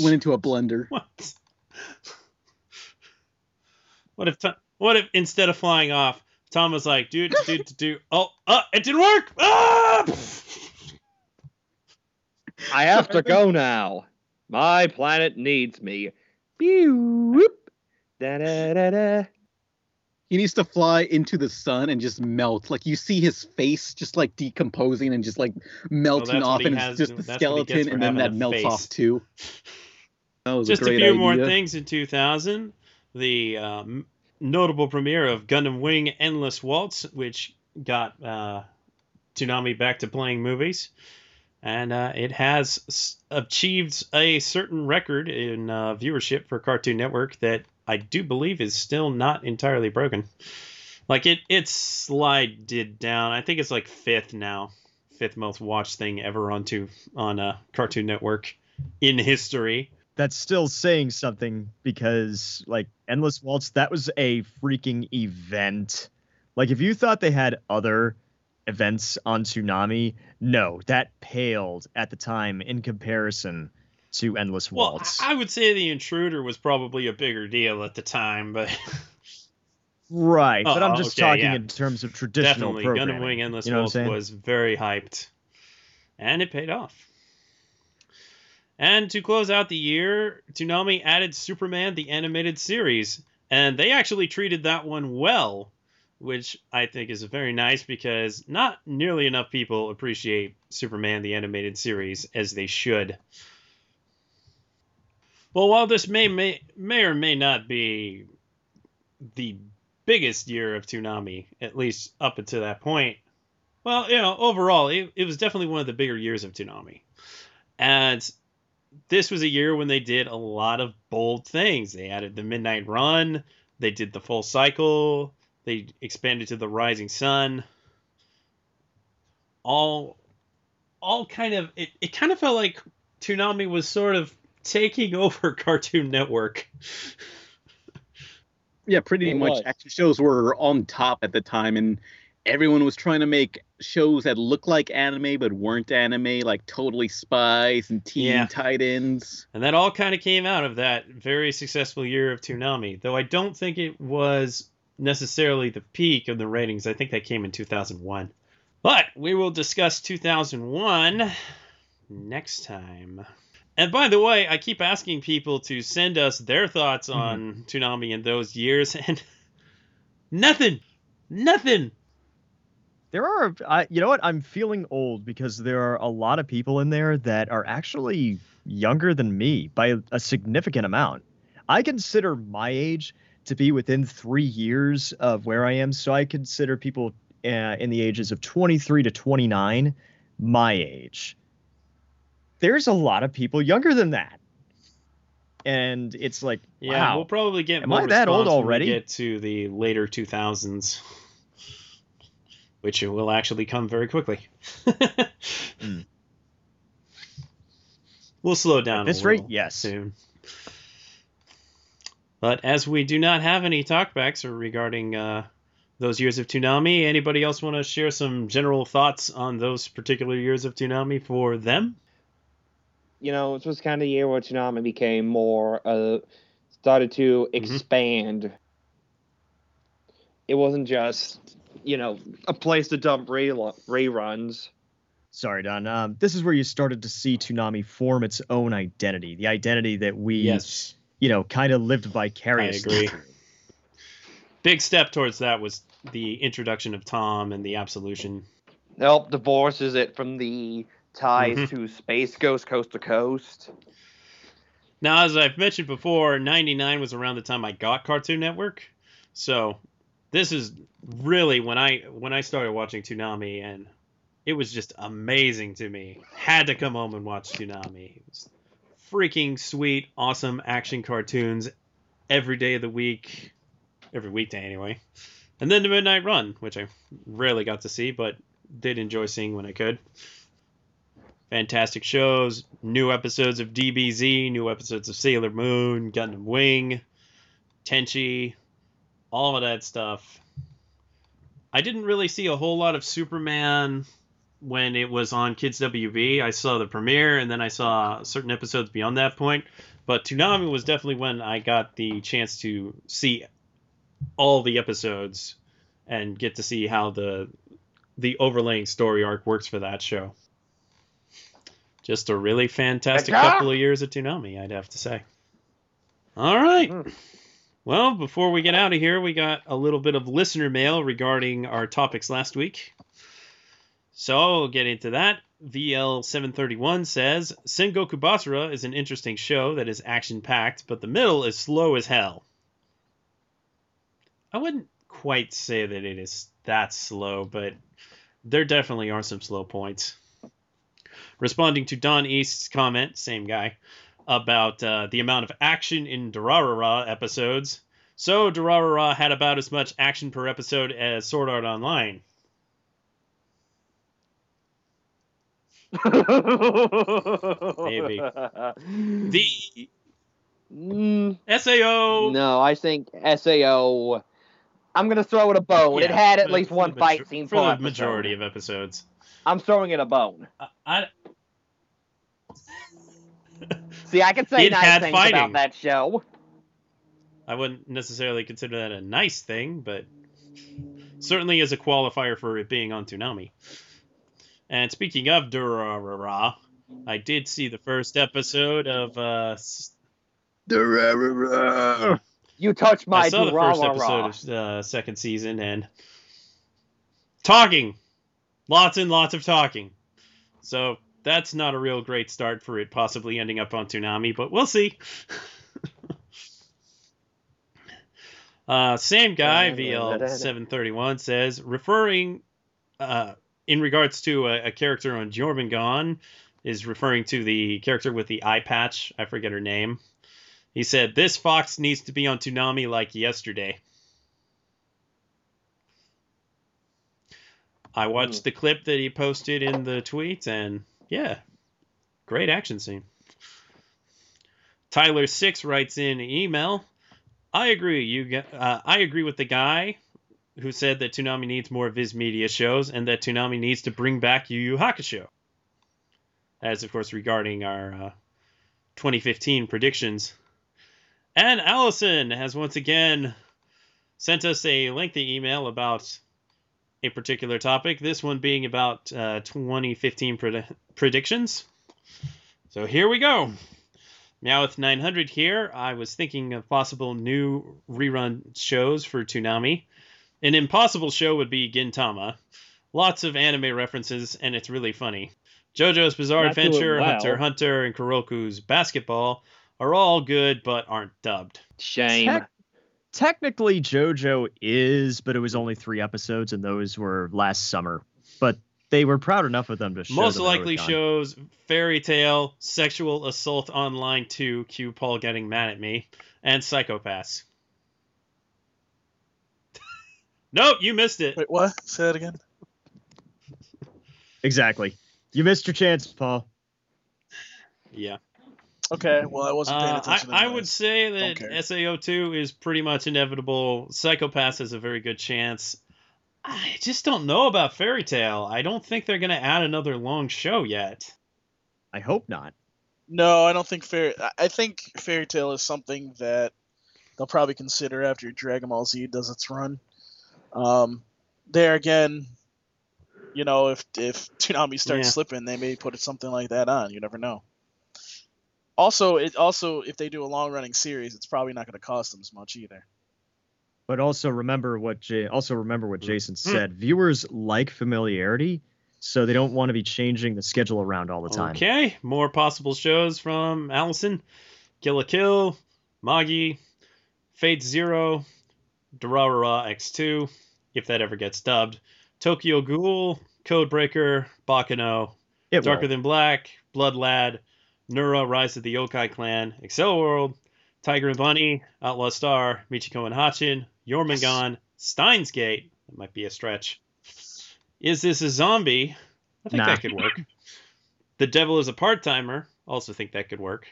went into a blender. What? What if Tom- what if instead of flying off, Tom was like, dude, dude, dude, oh, uh, it didn't work. Ah! I have to go now. My planet needs me. Pew, whoop. Da, da, da, da. He needs to fly into the sun and just melt. Like you see his face just like decomposing and just like melting what off, and it's just the that's what he gets skeleton, and then that melts face. off too. That was Just a a, few idea. more things in 2000. The um, notable premiere of Gundam Wing Endless Waltz, which got uh, Toonami back to playing movies. And uh, it has achieved a certain record in uh, viewership for Cartoon Network that I do believe is still not entirely broken. Like it, it slided down. I think it's like fifth now, fifth most watched thing ever onto on a Cartoon Network in history. that's still saying something because like endless waltz that was a freaking event like if you thought they had other events on Toonami no that paled at the time in comparison to endless waltz I I would say the intruder was probably a bigger deal at the time, but right but i'm just okay, talking yeah. in terms of traditional definitely programming Gundam Wing Endless you know Waltz was very hyped, and it paid off. And to close out the year, Toonami added Superman the animated series, and they actually treated that one well, which I think is very nice because not nearly enough people appreciate Superman the animated series as they should. Well, while this may may, may or may not be the biggest year of Toonami, at least up until that point. Well, you know, overall, it, it was definitely one of the bigger years of Toonami. And this was a year when they did a lot of bold things. They added the Midnight Run, they did the full cycle, they expanded to the Rising Sun. All all kind of it, it kind of felt like Toonami was sort of taking over Cartoon Network. Yeah, pretty It much was. action shows were on top at the time, and everyone was trying to make shows that looked like anime but weren't anime, like Totally Spies and Teen Yeah. Titans. And that all kind of came out of that very successful year of Toonami, though I don't think it was necessarily the peak of the ratings. I think that came in 2001. But we will discuss 2001 next time. And by the way, I keep asking people to send us their thoughts on Toonami in those years, and nothing, nothing. There are, I, you know what? I'm feeling old because there are a lot of people in there that are actually younger than me by a significant amount. I consider my age to be within three years of where I am. So I consider people uh, in the ages of 23 to 29 my age. There's a lot of people younger than that. And it's like, Yeah, wow. we'll probably get Am more I that old response when we already? get to the later 2000s, which will actually come very quickly. Hmm. We'll slow down At this a rate, yes. soon. But as we do not have any talkbacks or regarding uh, those years of Toonami, anybody else want to share some general thoughts on those particular years of Toonami for them? You know, this was kind of the year where Toonami became more, uh, started to expand. It wasn't just, you know, a place to dump re- reruns. Sorry, Don. Um, this is where you started to see Toonami form its own identity, the identity that we, Yes. you know, kind of lived vicariously. I vicariously. agree. Big step towards that was the introduction of Tom and the Absolution. Help divorces it from the ties Mhm. to Space Ghost Coast to Coast. Now, as I've mentioned before, 99 was around the time I got Cartoon Network. So, this is really when I when I started watching Toonami and it was just amazing to me. Had to come home and watch Toonami. It was freaking sweet, awesome action cartoons every day of the week, every weekday anyway. And then the Midnight Run, which I rarely got to see, but did enjoy seeing when I could. Fantastic shows, new episodes of DBZ, new episodes of Sailor Moon, Gundam Wing, Tenchi, all of that stuff. I didn't really see a whole lot of Superman when it was on Kids WB. I saw the premiere and then I saw certain episodes beyond that point. But Toonami was definitely when I got the chance to see all the episodes and get to see how the the overlaying story arc works for that show. Just a really fantastic couple of years of Toonami, I'd have to say. All right. Hmm. Well, before we get out of here, we got a little bit of listener mail regarding our topics last week. So we'll get into that. VL731 says Sengoku Basara is an interesting show that is action packed, but the middle is slow as hell. I wouldn't quite say that it is that slow, but there definitely are some slow points. Responding to Don East's comment, same guy, about uh, the amount of action in Durarara episodes. So Durarara had about as much action per episode as Sword Art Online. Maybe. The Mm, SAO. no, I think SAO. I'm gonna throw it a bone. it had at least one the fight scene for the episode. majority of episodes. I'm throwing it a bone. I, See, I can say It nice things fighting. about that show. I wouldn't necessarily consider that a nice thing, but certainly is a qualifier for it being on Toonami. And speaking of Durarara, I did see the first episode of uh, s- Durarara. You touch my I saw the first episode of uh, second season and talking, lots and lots of talking. So that's not a real great start for it possibly ending up on Toonami, but we'll see. uh, same guy, VL731 says, referring uh, in regards to a, a character on Jormungand, is referring to the character with the eye patch. I forget her name. He said, This Fox needs to be on Toonami like yesterday. I watched the clip that he posted in the tweet, and yeah, great action scene. Tyler Six writes in email. I agree. You. Uh, I agree with the guy who said that Toonami needs more Viz Media shows, and that Toonami needs to bring back Yu Yu Hakusho. As of course regarding our uh, 2015 predictions. And Allison has once again sent us a lengthy email about a particular topic, this one being about uh, 2015 pred- predictions. So here we go. Now with 900 here, I was thinking of possible new rerun shows for Toonami. An impossible show would be Gintama. Lots of anime references, and it's really funny. JoJo's Bizarre Not Adventure, well. Hunter x Hunter, and Kuroko's Basketball are all good but aren't dubbed. Shame. Tec- technically, JoJo is, but it was only three episodes, and those were last summer. But they were proud enough of them to show Most them likely shows Fairy Tail, Sexual Assault Online 2, Q Paul getting mad at me, and Psychopaths. nope, you missed it. Wait, what? Say that again. Exactly. You missed your chance, Paul. Yeah. Okay, well I wasn't paying Uh, attention. I, I would say that. SAO2 is pretty much inevitable. Psychopaths has a very good chance. I just don't know about Fairy Tail. I don't think they're going to add another long show yet. I hope not. No, I don't think fair. I- I think Fairy Tail is something that they'll probably consider after Dragon Ball Z does its run. Um, there again, you know, if if Toonami starts Yeah. slipping, they may put something like that on. You never know. Also, it also if they do a long running series, it's probably not going to cost them as much either. But also remember what J- also remember what Jason Hmm. said. Viewers like familiarity, so they don't want to be changing the schedule around all the time. Okay, more possible shows from Allison. Kill la Kill, Magi, Fate Zero, Durarara X2, if that ever gets dubbed, Tokyo Ghoul, Codebreaker, Baccano, It Darker won't. Than Black, Blood Lad, Nura, Rise of the Yokai Clan, Accel World, Tiger and Bunny, Outlaw Star, Michiko and Hatchin, Jormungand, Steins Gate, that might be a stretch. Is this a zombie? I think Nah. that could work. The Devil is a part timer, also think that could work.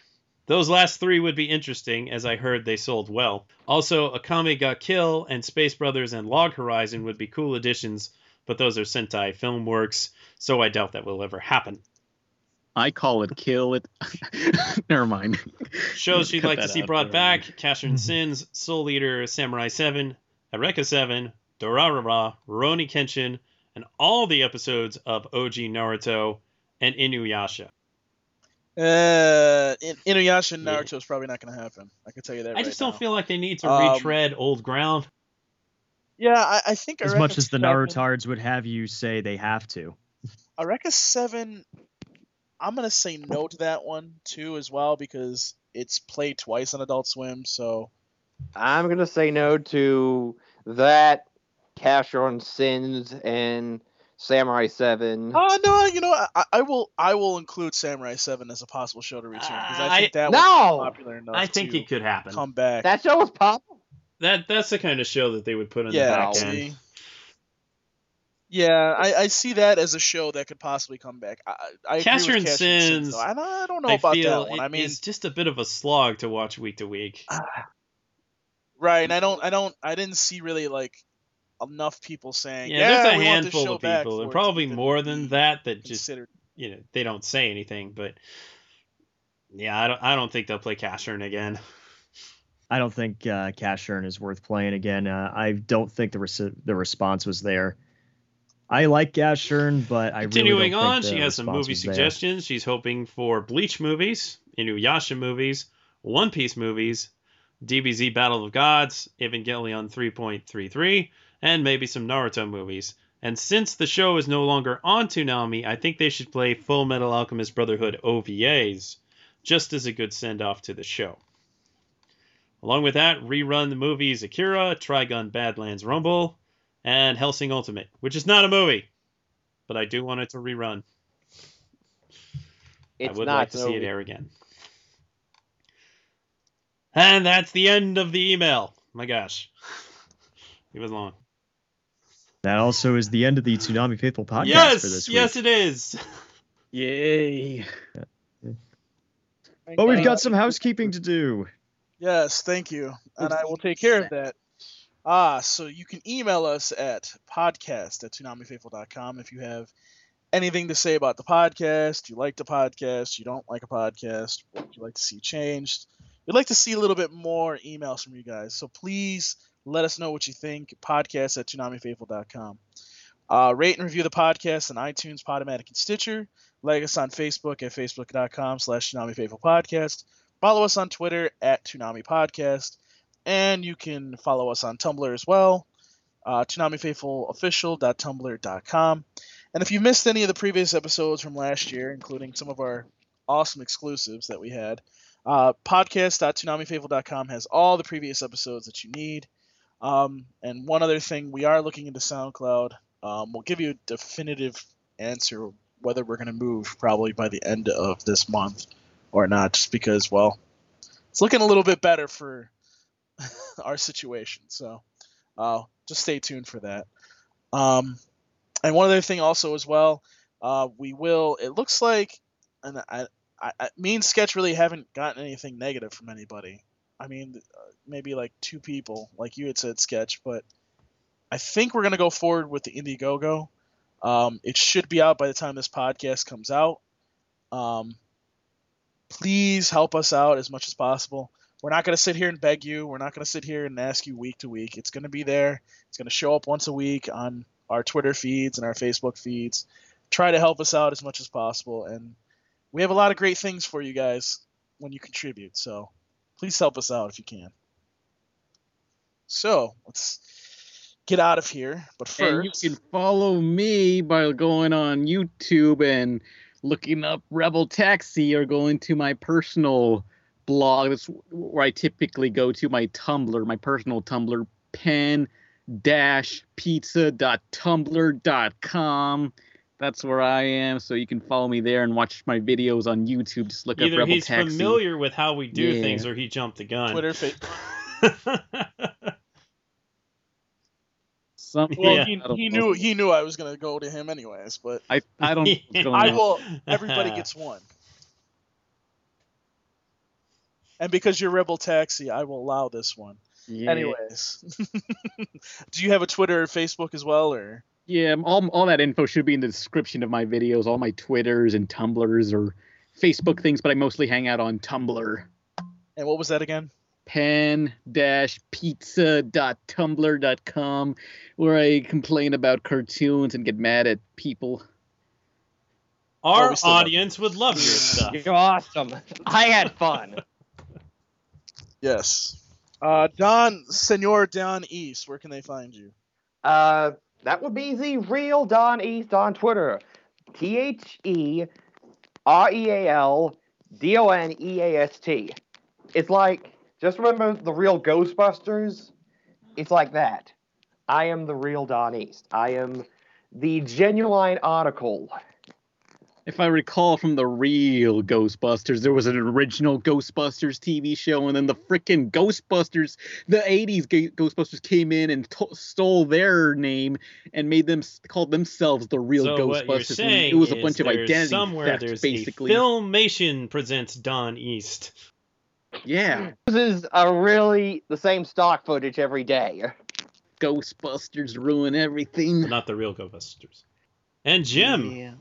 Those last three would be interesting, as I heard they sold well. Also, Akame ga Kill and Space Brothers and Log Horizon would be cool additions, but those are Sentai film works, so I doubt that will ever happen. I call it kill it. Never mind. Shows you'd like to see brought never back Casshern Sins, Soul Eater, Samurai 7, Eureka 7, Durarara, Rurouni Kenshin, and all the episodes of OG Naruto and Inuyasha. Uh, in, Inuyasha and Yeah. Naruto is probably not going to happen. I can tell you that. I right just don't now. feel like they need to Um, retread old ground. Yeah, I, I think As Eureka much as the 7 Narutards would have you say they have to. Eureka Seven, I'm gonna say no to that one too as well because it's played twice on Adult Swim. So I'm gonna say no to that, Casshern Sins, and Samurai Seven. uh no, you know I, I will I will include Samurai Seven as a possible show to return because I think I- that No! was popular enough. I think to it could happen. come back. That show was popular. That that's the kind of show that they would put on yeah, the back end. See? yeah, I, I see that as a show that could possibly come back. I, I agree Casher with and Casshern Sins. I, don't- I don't know I about feel that one. I mean, it's just a bit of a slog to watch week to week. right? And I don't I don't I didn't see really like enough people saying Yeah, yeah, there's a we want this handful show of people, and probably more than be that that just considered. you know they don't say anything. But yeah, I don't I don't think they'll play Casshern again. I don't think uh, Casshern is worth playing again. Uh, I don't think the res- the response was there. I like Casshern, but I Continuing really on, she has some movie was there. suggestions. She's hoping for Bleach movies, Inuyasha movies, One Piece movies, DBZ Battle of Gods, Evangelion 3.33, and maybe some Naruto movies. And since the show is no longer on Toonami, I think they should play Full Metal Alchemist Brotherhood OVAs, just as a good send off to the show. Along with that, rerun the movies Akira, Trigun Badlands Rumble, and Hellsing Ultimate, which is not a movie, but I do want it to rerun. It's I would not like to see it air again. And that's the end of the email. My gosh. It was long. That also is the end of the Toonami Faithful podcast yes, for this week. yes, week. it is. Yay. But we've got some housekeeping to do. Yes, thank you. And I will take care of that. Ah, so you can email us at podcast at toonamifaithful.com if you have anything to say about the podcast, you like the podcast, you don't like a podcast, what you like to see changed. We'd like to see a little bit more emails from you guys. So please let us know what you think. Podcast at toonamifaithful.com. Uh, rate and review the podcast on iTunes, Podomatic, and Stitcher. Like us on Facebook at facebook.com slash Toonami Faithful Podcast. Follow us on Twitter at Toonami Podcast. And you can follow us on Tumblr as well, uh. And if you missed any of the previous episodes from last year, including some of our awesome exclusives that we had, Uh, podcast.toonamifaithful.com has all the previous episodes that you need. Um, and one other thing, we are looking into SoundCloud. Um, we'll give you a definitive answer whether we're going to move probably by the end of this month or not, just because, well, it's looking a little bit better for our situation. So uh, just stay tuned for that. Um, and one other thing also as well, uh, we will. It looks like, and I, I, I, me and Sketch really haven't gotten anything negative from anybody. I mean, uh, maybe like two people, like you had said, Sketch, but I think we're gonna go forward with the Indiegogo. Um, it should be out by the time this podcast comes out. Um, please help us out as much as possible. We're not going to sit here and beg you. We're not going to sit here and ask you week to week. It's going to be there. It's going to show up once a week on our Twitter feeds and our Facebook feeds. Try to help us out as much as possible. And we have a lot of great things for you guys when you contribute. So please help us out if you can. So let's get out of here. But first, And you can follow me by going on YouTube and looking up Rebel Taxi or going to my personal blog. That's where I typically go to my Tumblr, my personal Tumblr, pen dash pizza.tumblr.com. That's where I am, so you can follow me there and watch my videos on YouTube. Just look up Either Rebel he's Taxi. familiar with how we do Yeah. things, or he jumped the gun. Twitter, fa- Some, well, yeah, he, he knew he knew I was going to go to him anyways. But I I don't. know what's going I on. will. Everybody gets one. And because you're Rebel Taxi, I will allow this one. Yeah. Anyways, do you have a Twitter or Facebook as well, or Yeah, um, all, all that info should be in the description of my videos, all my Twitters and Tumblrs or Facebook things, but I mostly hang out on Tumblr. and what was that again? pen pizza.tumblr.com where I complain about cartoons and get mad at people. Our oh, we still have- audience would love your stuff. You're awesome. I had fun. Yes. Uh, Don, Senor Don East, where can they find you? Uh, that would be the real Don East on Twitter. T H E R E A L D O N E A S T. It's like, just remember the real Ghostbusters? It's like that. I am the real Don East. I am the genuine article. If I recall from the real Ghostbusters, there was an original Ghostbusters TV show, and then the frickin' Ghostbusters, the 80s Ga- Ghostbusters came in and to- stole their name and made them s- called themselves the real so what you're Ghostbusters. saying it was a is bunch of identity somewhere theft, there's basically. a Filmation presents Don East. Yeah, This is a really the same stock footage every day. Ghostbusters ruin everything. Not the real Ghostbusters. And Jim.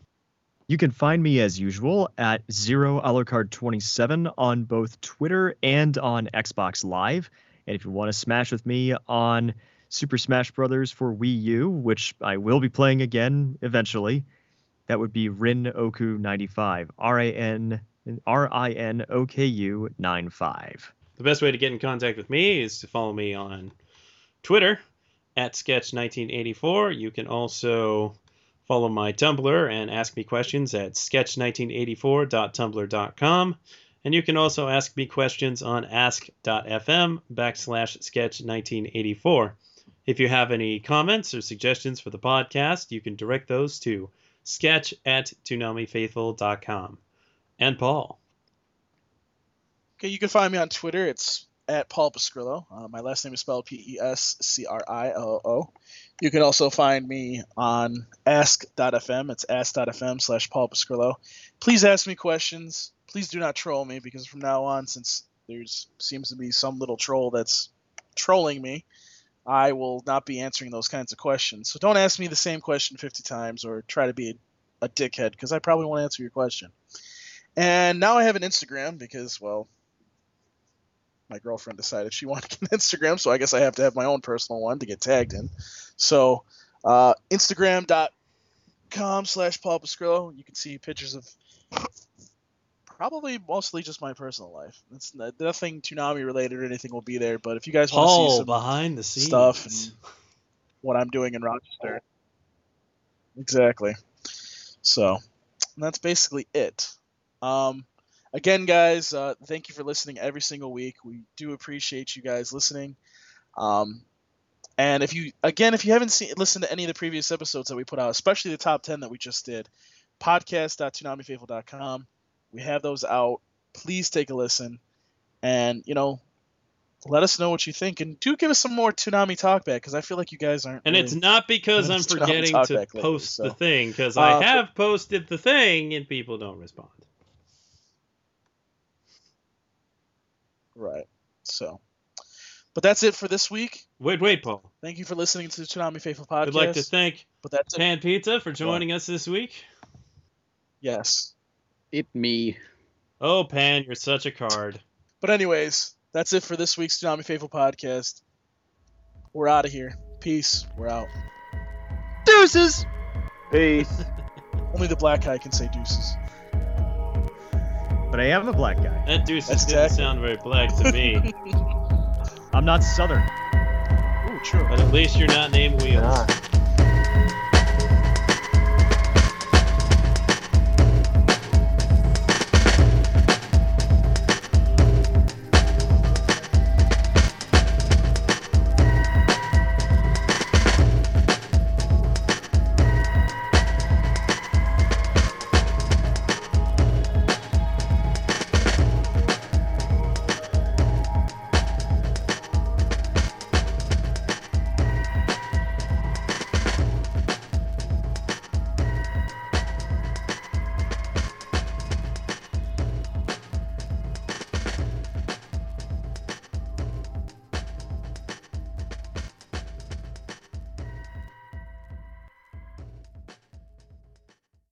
You can find me as usual at Zero Alucard 27 on both Twitter and on Xbox Live. And if you want to smash with me on Super Smash Brothers for Wii U, which I will be playing again eventually, that would be Rin Oku 95. R A N R I N O K U 95. The best way to get in contact with me is to follow me on Twitter at Sketch1984. You can also follow my Tumblr and ask me questions at sketch1984.tumblr.com. And you can also ask me questions on ask.fm backslash sketch1984. If you have any comments or suggestions for the podcast, you can direct those to sketch at toonamifaithful.com. And Paul. Okay, you can find me on Twitter. It's at Paul Pascrillo. Uh, my last name is spelled P E S C R I L O. You can also find me on ask.fm. It's ask.fm slash Paul Pascrillo. Please ask me questions. Please do not troll me because from now on, since there's seems to be some little troll that's trolling me, I will not be answering those kinds of questions. So don't ask me the same question 50 times or try to be a, a dickhead because I probably won't answer your question. And now I have an Instagram because, well, my girlfriend decided she wanted to get an Instagram, so I guess I have to have my own personal one to get tagged in. So, uh, Instagram.com slash Paul Pascrillo. You can see pictures of probably mostly just my personal life. It's nothing Toonami related or anything will be there, but if you guys want to see some behind the scenes. stuff and what I'm doing in Rochester. Exactly. So, that's basically it. Um, again, guys, uh, thank you for listening every single week. We do appreciate you guys listening. Um, and if you, again, if you haven't seen, listened to any of the previous episodes that we put out, especially the top 10 that we just did, podcast.toonamifaithful.com. We have those out. Please take a listen. And, you know, let us know what you think. And do give us some more Toonami talk back because I feel like you guys aren't. And really it's not because I'm forgetting to back lately, post so. the thing, because Uh, I have posted the thing and people don't respond. Right. So, but that's it for this week. Wait, wait, Paul. Thank you for listening to the Toonami Faithful podcast. I'd like to thank But that's it. Pan Pizza for joining us this week. Yes. It me. Oh, Pan, you're such a card. But anyways, that's it for this week's Toonami Faithful podcast. We're out of here. Peace. We're out. Deuces. Peace. Only the black guy can say deuces. But I am a black guy. That deuce That's didn't exactly- sound very black to me. I'm not Southern. Ooh, true. but at least you're not named Wheels. Ah.